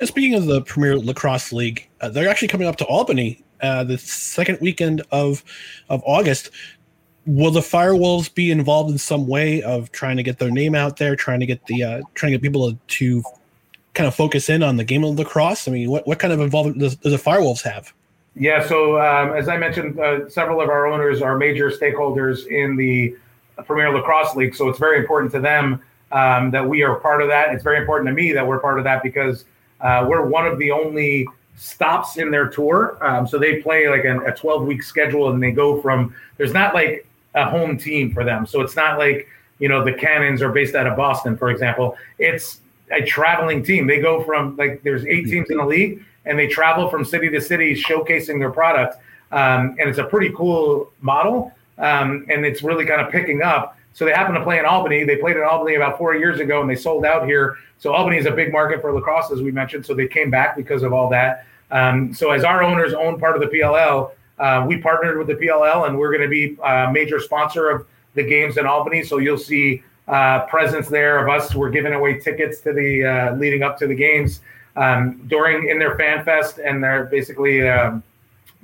And speaking of the Premier Lacrosse League, uh, they're actually coming up to Albany uh, the second weekend of of August. Will the Firewolves be involved in some way of trying to get their name out there, trying to get the uh, trying to get people to kind of focus in on the game of lacrosse? I mean, what, what kind of involvement does, does the Firewolves have? Yeah, so um, as I mentioned, uh, several of our owners are major stakeholders in the Premier Lacrosse League, so it's very important to them um, that we are part of that. It's very important to me that we're part of that because uh, we're one of the only stops in their tour. Um, so they play like a 12 week schedule and they go from, there's not like a home team for them. So it's not like, you know, the Cannons are based out of Boston, for example. It's a traveling team. They go from like there's eight mm-hmm. teams in the league, and they travel from city to city showcasing their product. Um, and it's a pretty cool model, um, and it's really kind of picking up. So they happen to play in Albany. They played in Albany about four years ago, and they sold out here. So Albany is a big market for lacrosse, as we mentioned. So they came back because of all that. Um, so as our owners own part of the PLL, uh, we partnered with the PLL, and we're going to be a major sponsor of the games in Albany. So you'll see uh, presence there of us. We're giving away tickets to the uh, leading up to the games um, during in their fan fest and their basically um,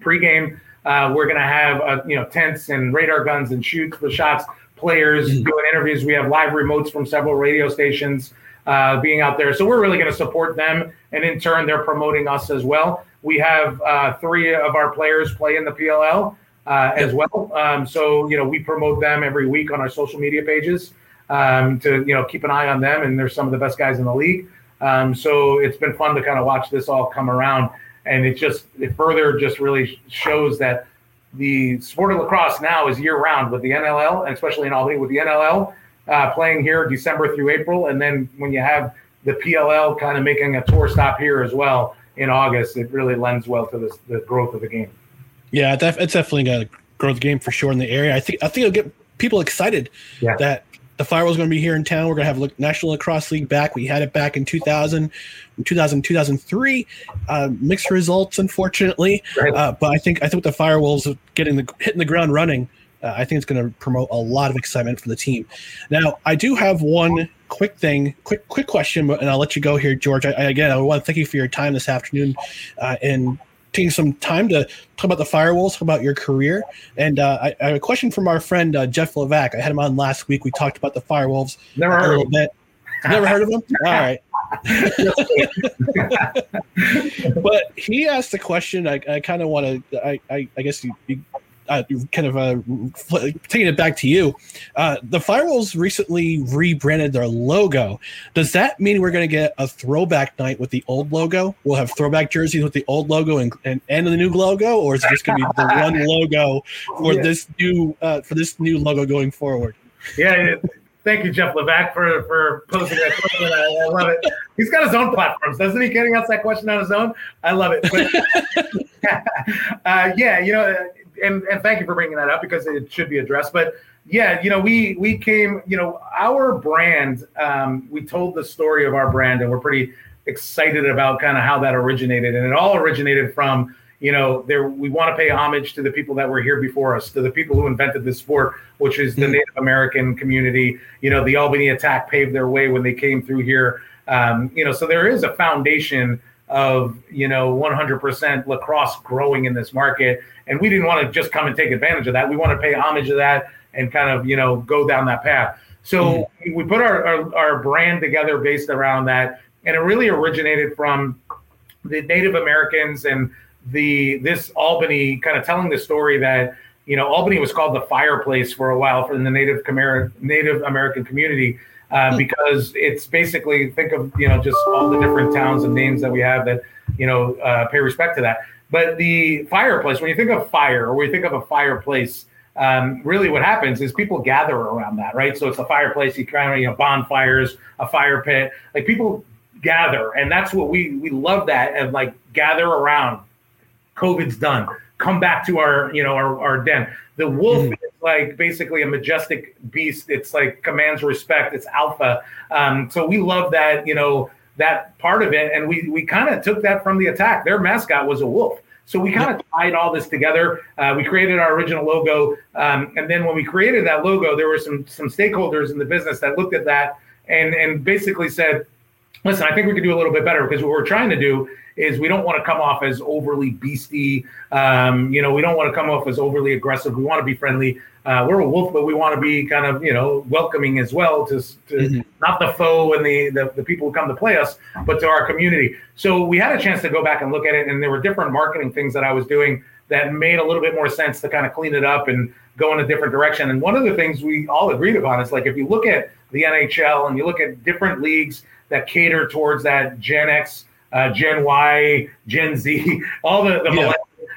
pregame. Uh, we're going to have uh, you know tents and radar guns and shoots the shots. Players mm-hmm. doing interviews. We have live remotes from several radio stations uh, being out there. So we're really going to support them, and in turn, they're promoting us as well. We have uh, three of our players play in the PLL. Uh, as well. Um, so you know we promote them every week on our social media pages um, to you know keep an eye on them, and they're some of the best guys in the league. Um, so it's been fun to kind of watch this all come around, and it just it further just really shows that the sport of lacrosse now is year round with the NLL, and especially in Albany with the NLL uh, playing here December through April, and then when you have the PLL kind of making a tour stop here as well in August, it really lends well to this, the growth of the game. Yeah, it's definitely going to grow the game for sure in the area. I think I think it'll get people excited yeah. that the Firewolves is going to be here in town. We're going to have National Lacrosse League back. We had it back in 2000, 2000 2003. Uh, mixed results, unfortunately. Right. Uh, but I think I think with the Firewolves getting the hitting the ground running, uh, I think it's going to promote a lot of excitement for the team. Now, I do have one quick thing, quick quick question, and I'll let you go here, George. I, I again, I want to thank you for your time this afternoon, uh, and taking some time to talk about the Firewolves, talk about your career. And uh, I, I, have a question from our friend uh, Jeff Levac. I had him on last week. We talked about the Firewolves Never heard a little bit. Never heard of them? <laughs> All right. <laughs> but he asked a question. I, I kind of want to. I, I, I guess you, you uh, kind of uh, taking it back to you. Uh, the Firewolves recently rebranded their logo. Does that mean we're going to get a throwback night with the old logo? We'll have throwback jerseys with the old logo and and, and the new logo, or is it just going to be the <laughs> one logo for yeah. this new uh, for this new logo going forward? Yeah, Thank you, Jeff Levac, for for posing that question. I, I, love it. He's got his own platforms, doesn't he? Getting ask that question on his own. I love it. But, <laughs> uh, yeah, you know, and and thank you for bringing that up because it should be addressed. But yeah, you know, we we came, you know, our brand. Um, we told the story of our brand, and we're pretty excited about kind of how that originated, and it all originated from you know, there we want to pay homage to the people that were here before us, to the people who invented this sport, which is the mm-hmm. Native American community. You know, the Albany attack paved their way when they came through here. Um, you know, so there is a foundation of you know 100% lacrosse growing in this market, and we didn't want to just come and take advantage of that. We want to pay homage to that and kind of you know go down that path. So mm-hmm. we put our, our, our brand together based around that, and it really originated from the Native Americans and the this Albany kind of telling the story that you know Albany was called the fireplace for a while for the Native Native American community uh, hmm. because it's basically think of you know just all the different towns and names that we have that you know uh, pay respect to that. But the fireplace, when you think of fire or when you think of a fireplace, um, really what happens is people gather around that, right? So it's a fireplace, you kind of you know bonfires, a fire pit, like people gather, and that's what we we love that and like gather around COVID's done. Come back to our, you know, our, our den. The wolf mm. is like basically a majestic beast. It's like commands respect. It's alpha. Um, so we love that, you know, that part of it. And we we kind of took that from the attack. Their mascot was a wolf. So we kind of tied all this together. Uh, we created our original logo, um, and then when we created that logo, there were some some stakeholders in the business that looked at that and and basically said, "Listen, I think we could do a little bit better because what we're trying to do is we don't want to come off as overly beasty. Um, you know, we don't want to come off as overly aggressive. We want to be friendly. Uh, we're a wolf, but we want to be kind of, you know, welcoming as well to, to mm-hmm. not the foe and the, the, the people who come to play us, but to our community. So we had a chance to go back and look at it, and there were different marketing things that I was doing that made a little bit more sense to kind of clean it up and go in a different direction. And one of the things we all agreed upon is like if you look at the NHL and you look at different leagues that cater towards that Gen X uh, Gen Y, Gen Z, <laughs> all the, the yeah.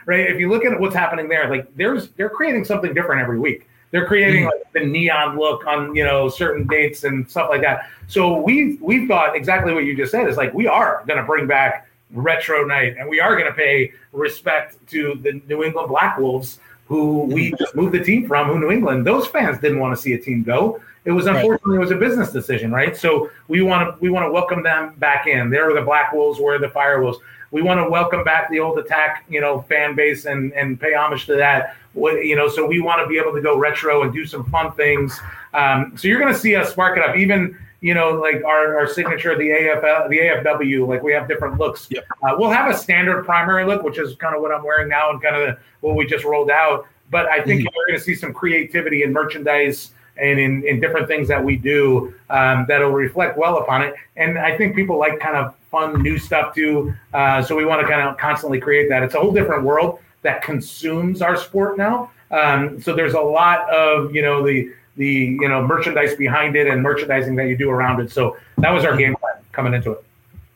right? If you look at what's happening there, like there's they're creating something different every week. They're creating mm-hmm. like the neon look on you know certain dates and stuff like that. So we we've got exactly what you just said. Is like we are going to bring back retro night, and we are going to pay respect to the New England Black Wolves, who we just moved the team from. Who New England? Those fans didn't want to see a team go. It was unfortunately it was a business decision, right? So we want to we want to welcome them back in. They're the Black Wolves, we're the Fire Wolves. We want to welcome back the old attack, you know, fan base and and pay homage to that. What, You know, so we want to be able to go retro and do some fun things. Um, so you're going to see us spark it up, even you know, like our, our signature, the AFL, the AFW, like we have different looks. Yep. Uh, we'll have a standard primary look, which is kind of what I'm wearing now and kind of what we just rolled out. But I think mm-hmm. we're going to see some creativity in merchandise and in, in different things that we do um, that'll reflect well upon it. And I think people like kind of fun new stuff too. Uh, so we want to kind of constantly create that. It's a whole different world that consumes our sport now. Um, so there's a lot of you know the the you know merchandise behind it and merchandising that you do around it. So that was our game plan coming into it.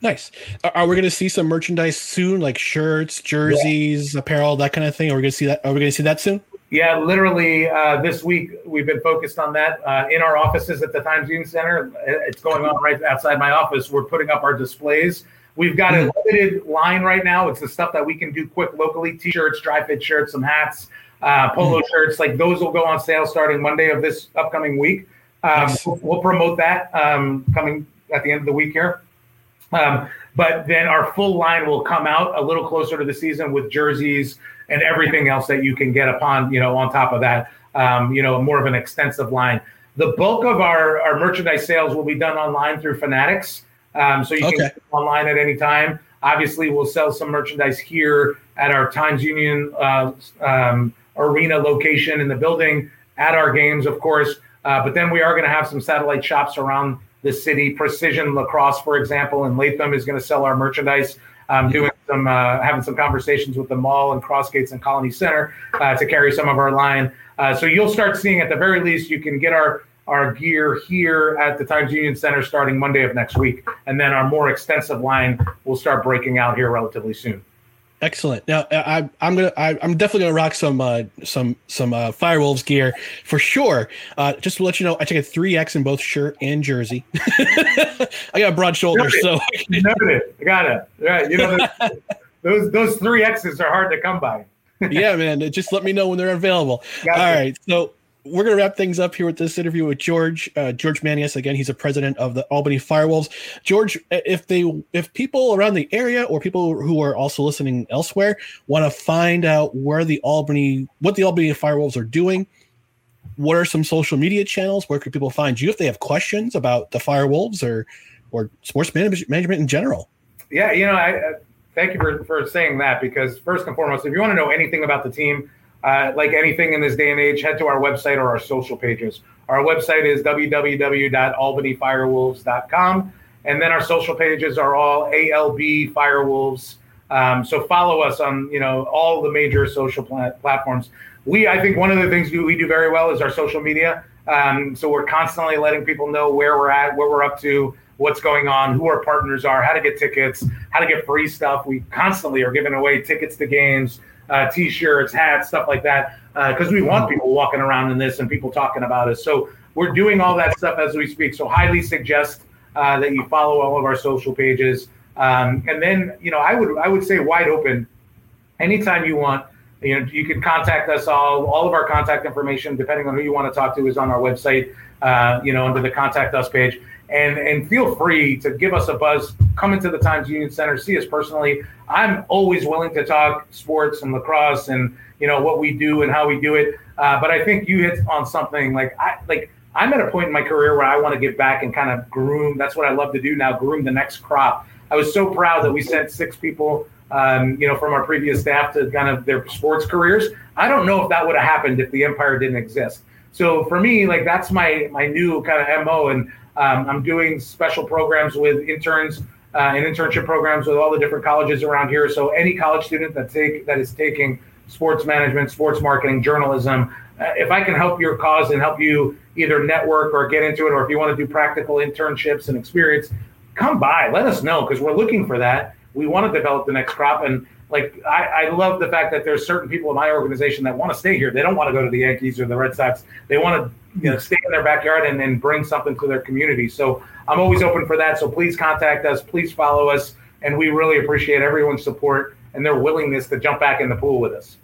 Nice. Are, we going to see some merchandise soon, like shirts, jerseys, yeah. apparel, that kind of thing? Are we going to see that? Are we going to see that soon? Yeah, literally uh, this week we've been focused on that uh, in our offices at the Times Union Center. It's going on right outside my office. We're putting up our displays. We've got a hmm. limited line right now. It's the stuff that we can do quick locally: t-shirts, dry fit shirts, some hats, uh, polo mm. shirts. Like those will go on sale starting Monday of this upcoming week. Um, we'll, we'll, promote that um, coming at the end of the week here. Um, but then our full line will come out a little closer to the season with jerseys and everything else that you can get upon, you know, on top of that, um, you know, more of an extensive line. The bulk of our, our merchandise sales will be done online through Fanatics. Um, so you okay. can get online at any time. Obviously, we'll sell some merchandise here at our Times Union uh, um, arena location in the building at our games, of course. Uh, but then we are going to have some satellite shops around the city. Precision Lacrosse, for example, in Latham is going to sell our merchandise. Um, doing some uh, having some conversations with the mall and Crossgates and Colonie Center uh, to carry some of our line. Uh, so you'll start seeing at the very least you can get our our gear here at the Times Union Center starting Monday of next week, and then our more extensive line will start breaking out here relatively soon. Excellent. Now I, I'm gonna I, am definitely gonna rock some uh, some some uh, Firewolves gear for sure. Uh, just to let you know, I take a three X in both shirt and jersey. <laughs> I got broad shoulders, so. I got it. Right. You know <laughs> those those three X's are hard to come by. yeah, man. Just let me know when they're available. Gotcha. All right. So we're going to wrap things up here with this interview with George uh, George Manias. Again, he's a president of the Albany Firewolves. George, if they if people around the area or people who are also listening elsewhere want to find out where the Albany what the Albany Firewolves are doing, what are some social media channels? Where can people find you if they have questions about the Firewolves or or sports management in general? Yeah, you know, I uh, thank you for for saying that because first and foremost, if you want to know anything about the team uh, like anything in this day and age, head to our website or our social pages. Our website is www.albanyfirewolves.com. And then our social pages are all ALB Firewolves. Um, so follow us on you know all the major social plat- platforms. We I think one of the things we do very well is our social media. Um, so we're constantly letting people know where we're at, what we're up to, what's going on, who our partners are, how to get tickets, how to get free stuff. We constantly are giving away tickets to games, uh, t-shirts, hats, stuff like that, because uh, we want people walking around in this and people talking about us. So we're doing all that stuff as we speak. So highly suggest uh, that you follow all of our social pages. Um, and then, you know, I would I would say wide open. Anytime you want, you know, you can contact us all. All of our contact information, depending on who you want to talk to, is on our website. Uh, you know, under the contact us page and and feel free to give us a buzz. Come into the Times Union Center, see us personally. I'm always willing to talk sports and lacrosse and you know what we do and how we do it. Uh, but I think you hit on something like I like. I'm at a point in my career where I want to get back and kind of groom. That's what I love to do now. Groom the next crop. I was so proud that we sent six people, um, you know, from our previous staff to kind of their sports careers. I don't know if that would have happened if the Empire didn't exist. So for me, like that's my my new kind of mo, and um, I'm doing special programs with interns uh, and internship programs with all the different colleges around here. So any college student that take that is taking sports management, sports marketing, journalism, uh, if I can help your cause and help you either network or get into it, or if you want to do practical internships and experience, come by. Let us know because we're looking for that. We want to develop the next crop and like I, I, love the fact that there's certain people in my organization that want to stay here. They don't want to go to the Yankees or the Red Sox. They want to you know, stay in their backyard and then bring something to their community. So I'm always open for that. So please contact us. Please follow us. And we really appreciate everyone's support and their willingness to jump back in the pool with us.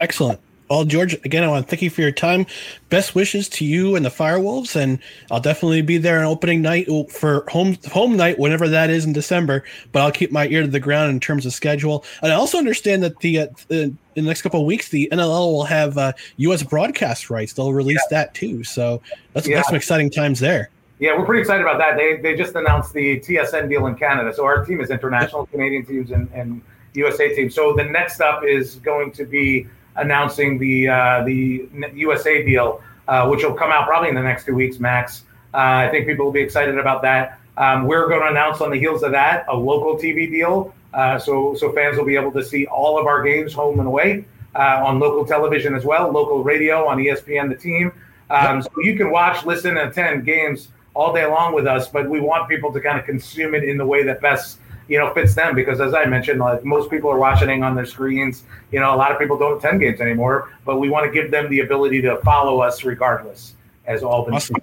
Excellent. Well, George, again, I want to thank you for your time. Best wishes to you and the Firewolves, and I'll definitely be there on opening night for home home night, whenever that is in December. But I'll keep my ear to the ground in terms of schedule. And I also understand that the uh, in the next couple of weeks, the NLL will have uh, U.S. broadcast rights. They'll release yeah. that too. So that's, yeah. that's some exciting times there. Yeah, we're pretty excited about that. They, they just announced the TSN deal in Canada. So our team is international, Canadian teams and, and USA teams. So the next up is going to be announcing the uh, the USA deal, uh, which will come out probably in the next two weeks max. Uh, I think people will be excited about that. Um, we're going to announce on the heels of that a local TV deal, uh, so so fans will be able to see all of our games home and away uh, on local television as well, local radio on ESPN, the team. Um, so you can watch, listen, and attend games all day long with us, but we want people to kind of consume it in the way that best you know fits them because as I mentioned, like most people are watching on their screens. You know, a lot of people don't attend games anymore, but we want to give them the ability to follow us regardless. As Albany. Awesome.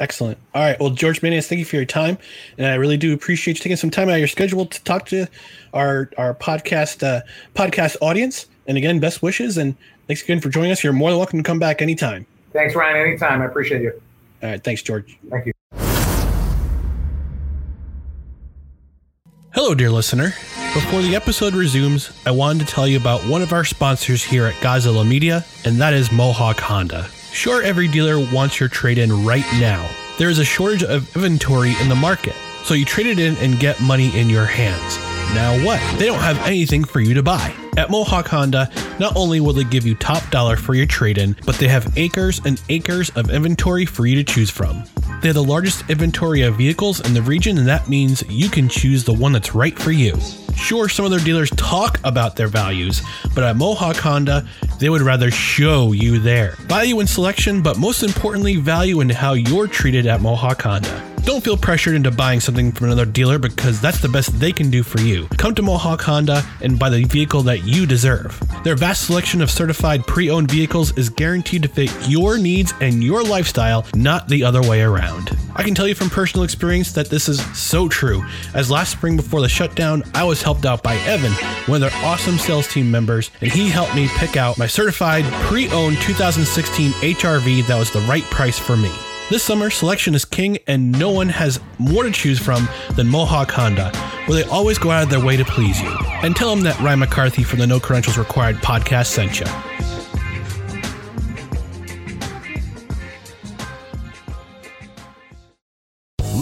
Excellent. All right. Well, George Manias, thank you for your time, and I really do appreciate you taking some time out of your schedule to talk to our our podcast uh, podcast audience. And again, best wishes, and thanks again for joining us. You're more than welcome to come back anytime. Thanks, Ryan. Anytime. I appreciate you. All right. Thanks, George. Thank you. Hello, dear listener. Before the episode resumes, I wanted to tell you about one of our sponsors here at Godzilla Media, and that is Mohawk Honda. Sure, every dealer wants your trade in right now. There is a shortage of inventory in the market, so you trade it in and get money in your hands. Now what? They don't have anything for you to buy. At Mohawk Honda, not only will they give you top dollar for your trade in, but they have acres and acres of inventory for you to choose from. They have the largest inventory of vehicles in the region, and that means you can choose the one that's right for you. Sure, some of their dealers talk about their values, but at Mohawk Honda, they would rather show you there. Value in selection, but most importantly, value in how you're treated at Mohawk Honda. Don't feel pressured into buying something from another dealer because that's the best they can do for you. Come to Mohawk Honda and buy the vehicle that you deserve. Their vast selection of certified pre owned vehicles is guaranteed to fit your needs and your lifestyle, not the other way around. I can tell you from personal experience that this is so true, as last spring before the shutdown, I was helped out by Evan, one of their awesome sales team members, and he helped me pick out my certified pre owned 2016 HRV that was the right price for me. This summer, selection is king, and no one has more to choose from than Mohawk Honda, where they always go out of their way to please you. And tell them that Ryan McCarthy from the No Credentials Required podcast sent you.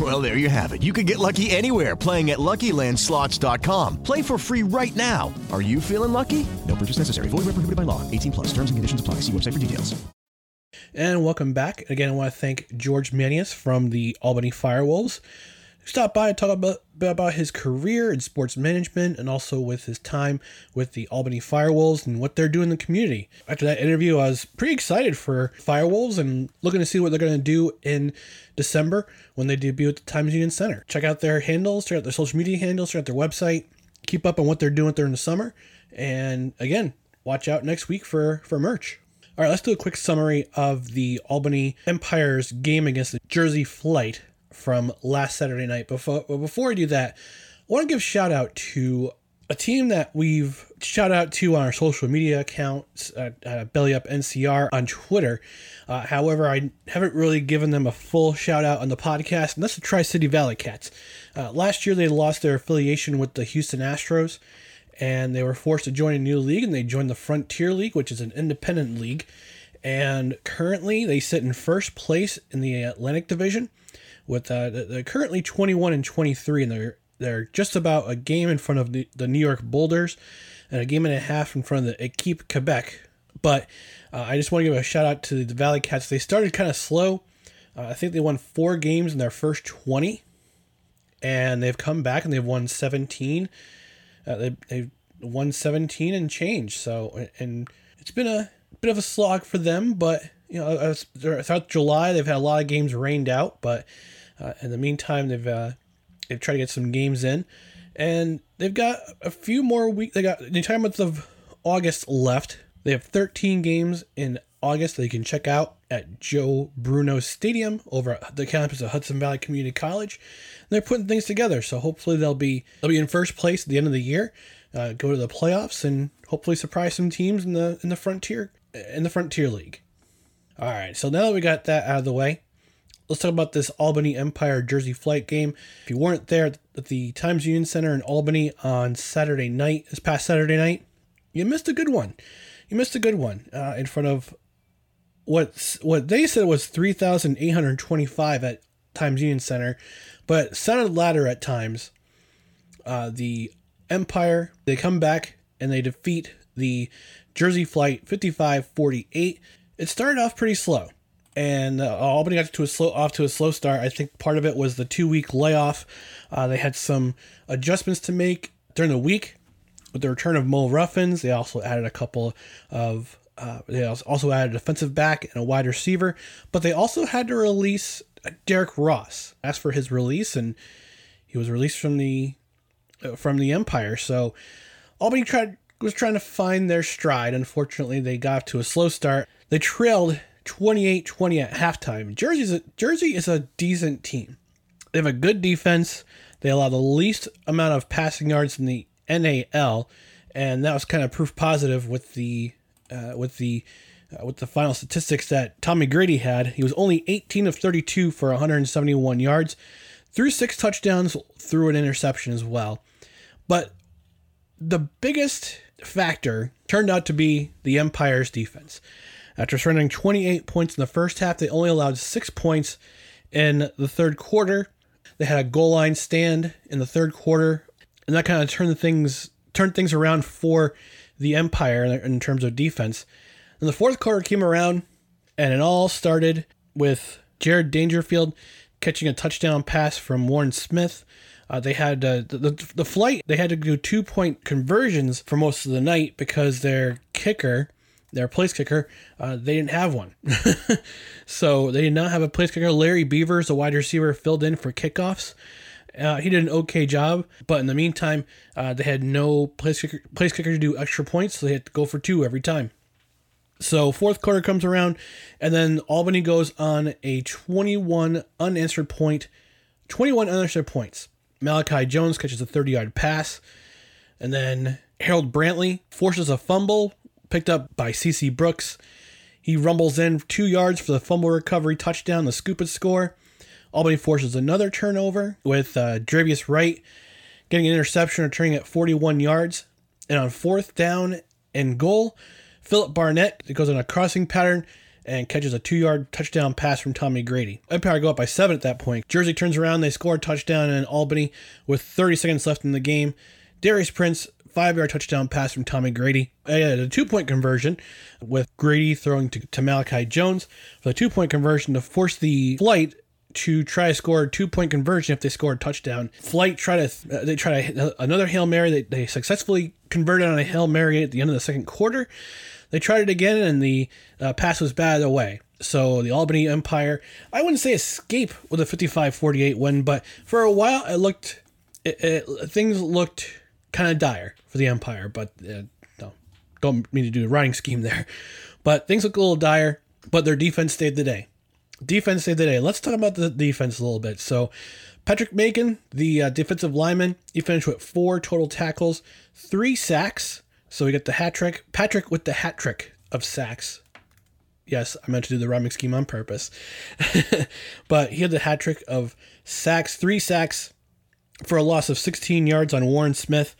Well, there you have it. You can get lucky anywhere playing at LuckyLandSlots.com. Play for free right now. Are you feeling lucky? No purchase necessary. Void where prohibited by law. 18 plus. Terms and conditions apply. See website for details. And welcome back. Again, I want to thank George Manias from the Albany Firewolves. Stopped by and talk about, about his career in sports management and also with his time with the Albany Firewolves and what they're doing in the community. After that interview, I was pretty excited for Firewolves and looking to see what they're going to do in December when they debut at the Times Union Center. Check out their handles, check out their social media handles, check out their website, keep up on what they're doing during the summer. And again, watch out next week for, for merch. All right, let's do a quick summary of the Albany Empire's game against the Jersey Flight from last Saturday night. Before but before I do that, I want to give shout out to a team that we've shout out to on our social media accounts, uh, uh, Belly Up NCR on Twitter. Uh, however, I haven't really given them a full shout out on the podcast, and that's the Tri City Valley Cats. Uh, last year, they lost their affiliation with the Houston Astros and they were forced to join a new league and they joined the Frontier League, which is an independent league. And currently they sit in first place in the Atlantic Division with uh, they're currently 21 and 23 and they're they're just about a game in front of the, the New York Boulders and a game and a half in front of the Equipe Quebec. But uh, I just want to give a shout out to the Valley Cats. They started kind of slow. Uh, I think they won four games in their first 20 and they've come back and they've won 17 uh, they they won 17 and change. So and it's been a bit of a slog for them, but you know throughout July they've had a lot of games rained out, but uh, in the meantime they've uh, they've tried to get some games in, and they've got a few more weeks. They got the entire month of August left. They have 13 games in August that you can check out at Joe Bruno Stadium over at the campus of Hudson Valley Community College. And they're putting things together, so hopefully they'll be they'll be in first place at the end of the year, uh, go to the playoffs, and hopefully surprise some teams in the in the frontier in the Frontier League. All right, so now that we got that out of the way, let's talk about this Albany Empire Jersey Flight game. If you weren't there at the Times Union Center in Albany on Saturday night, this past Saturday night, you missed a good one. You missed a good one uh, in front of what what they said was 3,825 at Times Union Center, but sounded louder at times. Uh, the Empire, they come back and they defeat the Jersey Flight 55-48. It started off pretty slow, and uh, Albany got to a slow off to a slow start. I think part of it was the two week layoff. Uh, they had some adjustments to make during the week with the return of Mo Ruffins. They also added a couple of uh, they also added a defensive back and a wide receiver, but they also had to release Derek Ross. Asked for his release, and he was released from the uh, from the Empire. So Albany tried was trying to find their stride. Unfortunately, they got to a slow start. They trailed 28-20 at halftime. Jersey's a, Jersey is a decent team. They have a good defense. They allow the least amount of passing yards in the NAL, and that was kind of proof positive with the uh, with the uh, with the final statistics that Tommy Grady had. He was only 18 of 32 for 171 yards, threw six touchdowns, threw an interception as well. But the biggest factor turned out to be the Empire's defense. After surrendering 28 points in the first half, they only allowed six points in the third quarter. They had a goal line stand in the third quarter, and that kind of turned things turned things around for the Empire in terms of defense. And the fourth quarter came around, And it all started with Jared Dangerfield catching a touchdown pass from Warren Smith. Uh, they had uh, the, the the flight. They had to do two point conversions for most of the night because their kicker, their place kicker, uh, they didn't have one. <laughs> so they did not have a place kicker. Larry Beavers, a wide receiver, filled in for kickoffs. Uh, he did an okay job, but in the meantime, uh, they had no place kicker, place kicker to do extra points, so they had to go for two every time. So fourth quarter comes around, and then Albany goes on a 21 unanswered point, 21 unanswered points. Malachi Jones catches a 30 yard pass, and then Harold Brantley forces a fumble picked up by CC Brooks. He rumbles in two yards for the fumble recovery touchdown, the scoop and score. Albany forces another turnover with uh, Dravius Wright getting an interception, returning at 41 yards. And on fourth down and goal, Philip Barnett goes on a crossing pattern and catches a two yard touchdown pass from Tommy Grady. Empire go up by seven at that point. Jersey turns around, they score a touchdown in Albany with 30 seconds left in the game. Darius Prince, five yard touchdown pass from Tommy Grady. A two point conversion with Grady throwing to, to Malachi Jones for the two point conversion to force the flight to try to score a two point conversion if they score a touchdown. Flight try to uh, they try to another hail mary. They, they successfully converted on a hail mary at the end of the second quarter. They tried it again and the uh, pass was batted away. So the Albany Empire, I wouldn't say escape with a 55-48 win, but for a while it looked it, it, things looked kind of dire for the Empire. But uh, don't mean to do a writing scheme there. But things look a little dire. But their defense stayed the day defense of the day. Let's talk about the defense a little bit. So, Patrick Macon, the uh, defensive lineman, he finished with four total tackles, three sacks. So we got the hat trick. Patrick with the hat trick of sacks. Yes, I meant to do the rhyming scheme on purpose. <laughs> but he had the hat trick of sacks, three sacks for a loss of 16 yards on Warren Smith.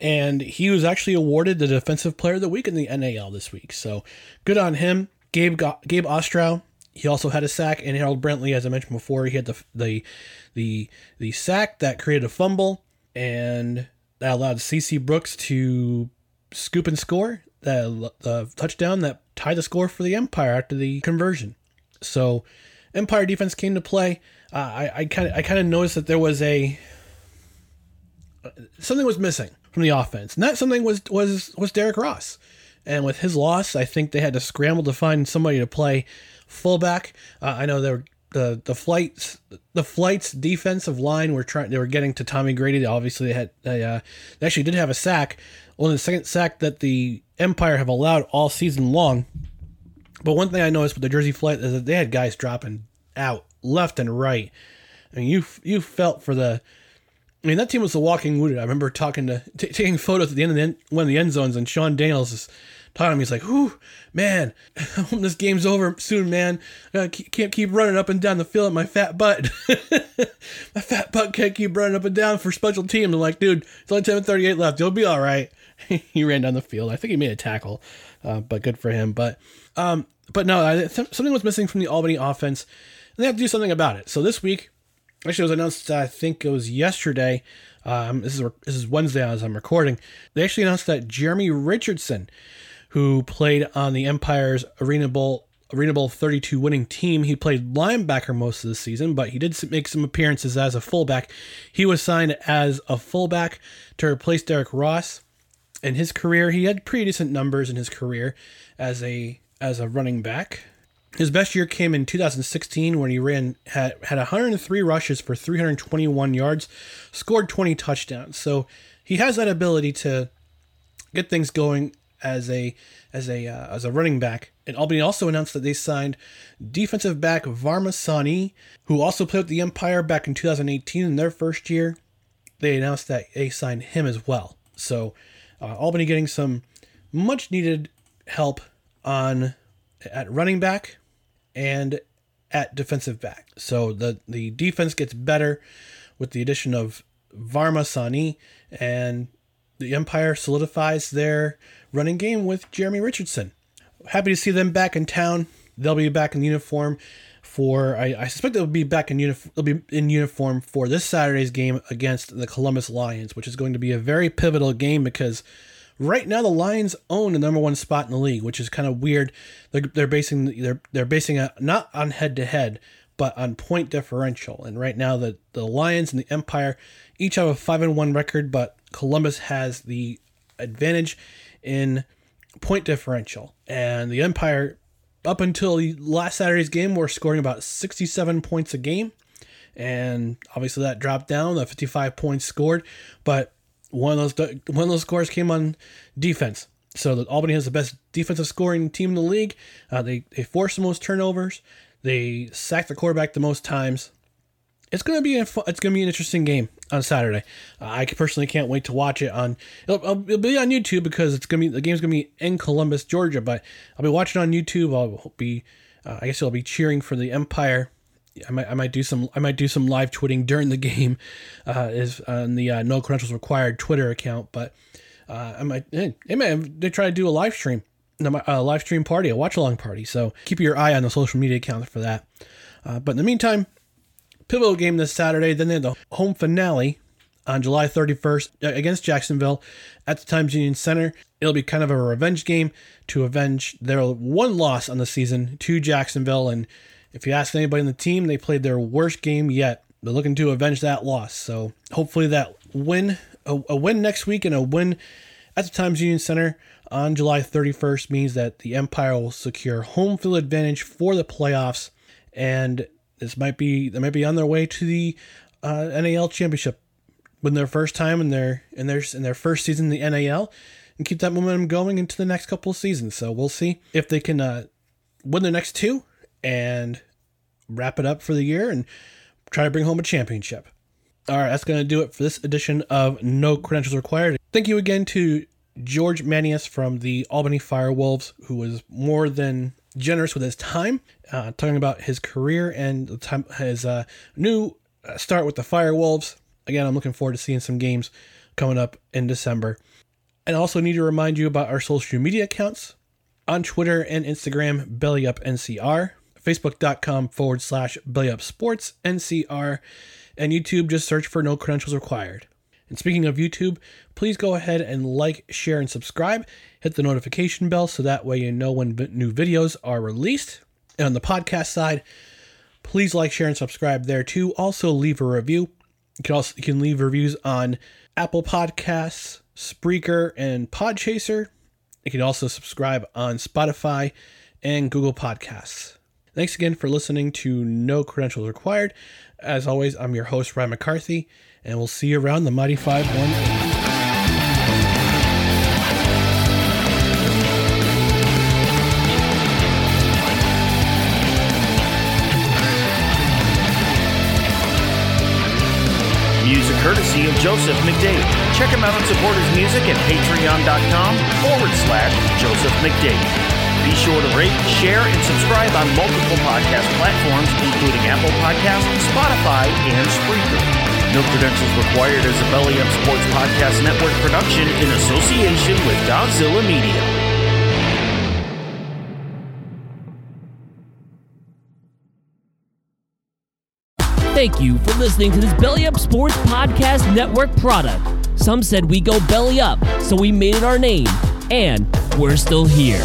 And he was actually awarded the Defensive Player of the Week in the NAL this week. So good on him. Gabe, Gabe Ostrow, he also had a sack, and Harold Brantley, as I mentioned before, he had the the the the sack that created a fumble, and that allowed CC Brooks to scoop and score the uh, touchdown that tied the score for the Empire after the conversion. So, Empire defense came to play. Uh, I kind I kind of noticed that there was a something was missing from the offense, and that something was was was Derek Ross. And with his loss, I think they had to scramble to find somebody to play fullback. Uh, I know they were the the flights the flights defensive line were trying they were getting to Tommy Grady. Obviously they had they, uh, they actually did have a sack, only the second sack that the Empire have allowed all season long. But one thing I noticed with the Jersey flight is that they had guys dropping out left and right. I mean, you you felt for the. I mean, that team was the walking wounded. I remember talking to t- taking photos at the end of the one of the end zones, and Sean Daniels is talking to me. He's like, "Whew, man, <laughs> this game's over soon, man. I can't keep running up and down the field at my fat butt. <laughs> my fat butt can't keep running up and down for special teams." I'm like, "Dude, it's only 10:38 left. You'll be all right." <laughs> he ran down the field. I think he made a tackle, uh, but good for him. But, um, but no, something was missing from the Albany offense, and they have to do something about it. So this week, actually, it was announced. I think it was yesterday. Um, this is this is Wednesday as I'm recording. They actually announced that Jeremy Richardson who played on the Empire's Arena Bowl Arena Bowl 32 winning team. He played linebacker most of the season, but he did make some appearances as a fullback. He was signed as a fullback to replace Derek Ross. In his career, he had pretty decent numbers in his career as a as a running back. His best year came in 2016 when he ran had had 103 rushes for 321 yards, scored 20 touchdowns. So he has that ability to get things going as a as a uh, as a running back. And Albany also announced that they signed defensive back Varmah Sonie, who also played with the Empire back in 2018 in their first year. They announced that they signed him as well. So uh, Albany getting some much needed help on at running back and at defensive back. So the the defense gets better with the addition of Varmah Sonie and the Empire solidifies their running game with Jeremy Richardson. Happy to see them back in town. They'll be back in uniform for I, I suspect they'll be back in uniform they'll be in uniform for this Saturday's game against the Columbus Lions, which is going to be a very pivotal game because Right now, the Lions own the number one spot in the league, which is kind of weird. They're, they're basing they're they're basing it not on head to head, but on point differential. And right now, the the Lions and the Empire each have a five and one record, but Columbus has the advantage in point differential, and the Empire up until last Saturday's game were scoring about 67 points a game and obviously that dropped down the 55 points scored but one of those one of those scores came on defense so the albany has the best defensive scoring team in the league uh, they, they force the most turnovers they sack the quarterback the most times it's gonna be a it's gonna be an interesting game on Saturday. Uh, I personally can't wait to watch it on. It'll, it'll, be on YouTube because it's gonna be the game's gonna be in Columbus, Georgia. But I'll be watching on YouTube. I'll be, uh, I guess I'll be cheering for the Empire. I might I might do some I might do some live tweeting during the game, uh, is on the uh, No Credentials Required Twitter account. But uh, I might hey, hey man they try to do a live stream, a live stream party, a watch along party. So keep your eye on the social media account for that. Uh, but in the meantime, pivotal game this Saturday. Then they have the home finale on July 31st uh, against Jacksonville at the Times Union Center. It'll be kind of a revenge game to avenge their one loss on the season to Jacksonville. And if you ask anybody in the team, they played their worst game yet. They're looking to avenge that loss. So hopefully that win, a, a win next week and a win at the Times Union Center on July 31st means that the Empire will secure home field advantage for the playoffs. And this might be they might be on their way to the uh, NAL championship when their first time in their in their in their first season in the NAL and keep that momentum going into the next couple of seasons. So we'll see if they can uh, win the next two and wrap it up for the year and try to bring home a championship. All right, that's going to do it for this edition of No Credentials Required. Thank you again to George Manias from the Albany Firewolves, who was more than generous with his time, uh, talking about his career and the time his uh, new uh, start with the Firewolves. Again, I'm looking forward to seeing some games coming up in December. And also need to remind you about our social media accounts on Twitter and Instagram, BellyUpNCR, Facebook.com forward slash BellyUpSportsNCR, and YouTube, just search for No Credentials Required. And speaking of YouTube, please go ahead and like, share, and subscribe. Hit the notification bell so that way you know when new videos are released. And on the podcast side, please like, share, and subscribe there too. Also, leave a review. You can also you can leave reviews on Apple Podcasts, Spreaker, and Podchaser. You can also subscribe on Spotify and Google Podcasts. Thanks again for listening to No Credentials Required. As always, I'm your host, Ryan McCarthy and we'll see you around the Mighty 5 1. Music courtesy of Joseph McDade. Check him out and support his music at patreon.com forward slash Joseph McDade. Be sure to rate, share, and subscribe on multiple podcast platforms, including Apple Podcasts, Spotify, and Spreaker. No credentials required as a Belly Up Sports Podcast Network production in association with Godzilla Media. Thank you for listening to this Belly Up Sports Podcast Network product. Some said we go belly up, so we made it our name, and we're still here.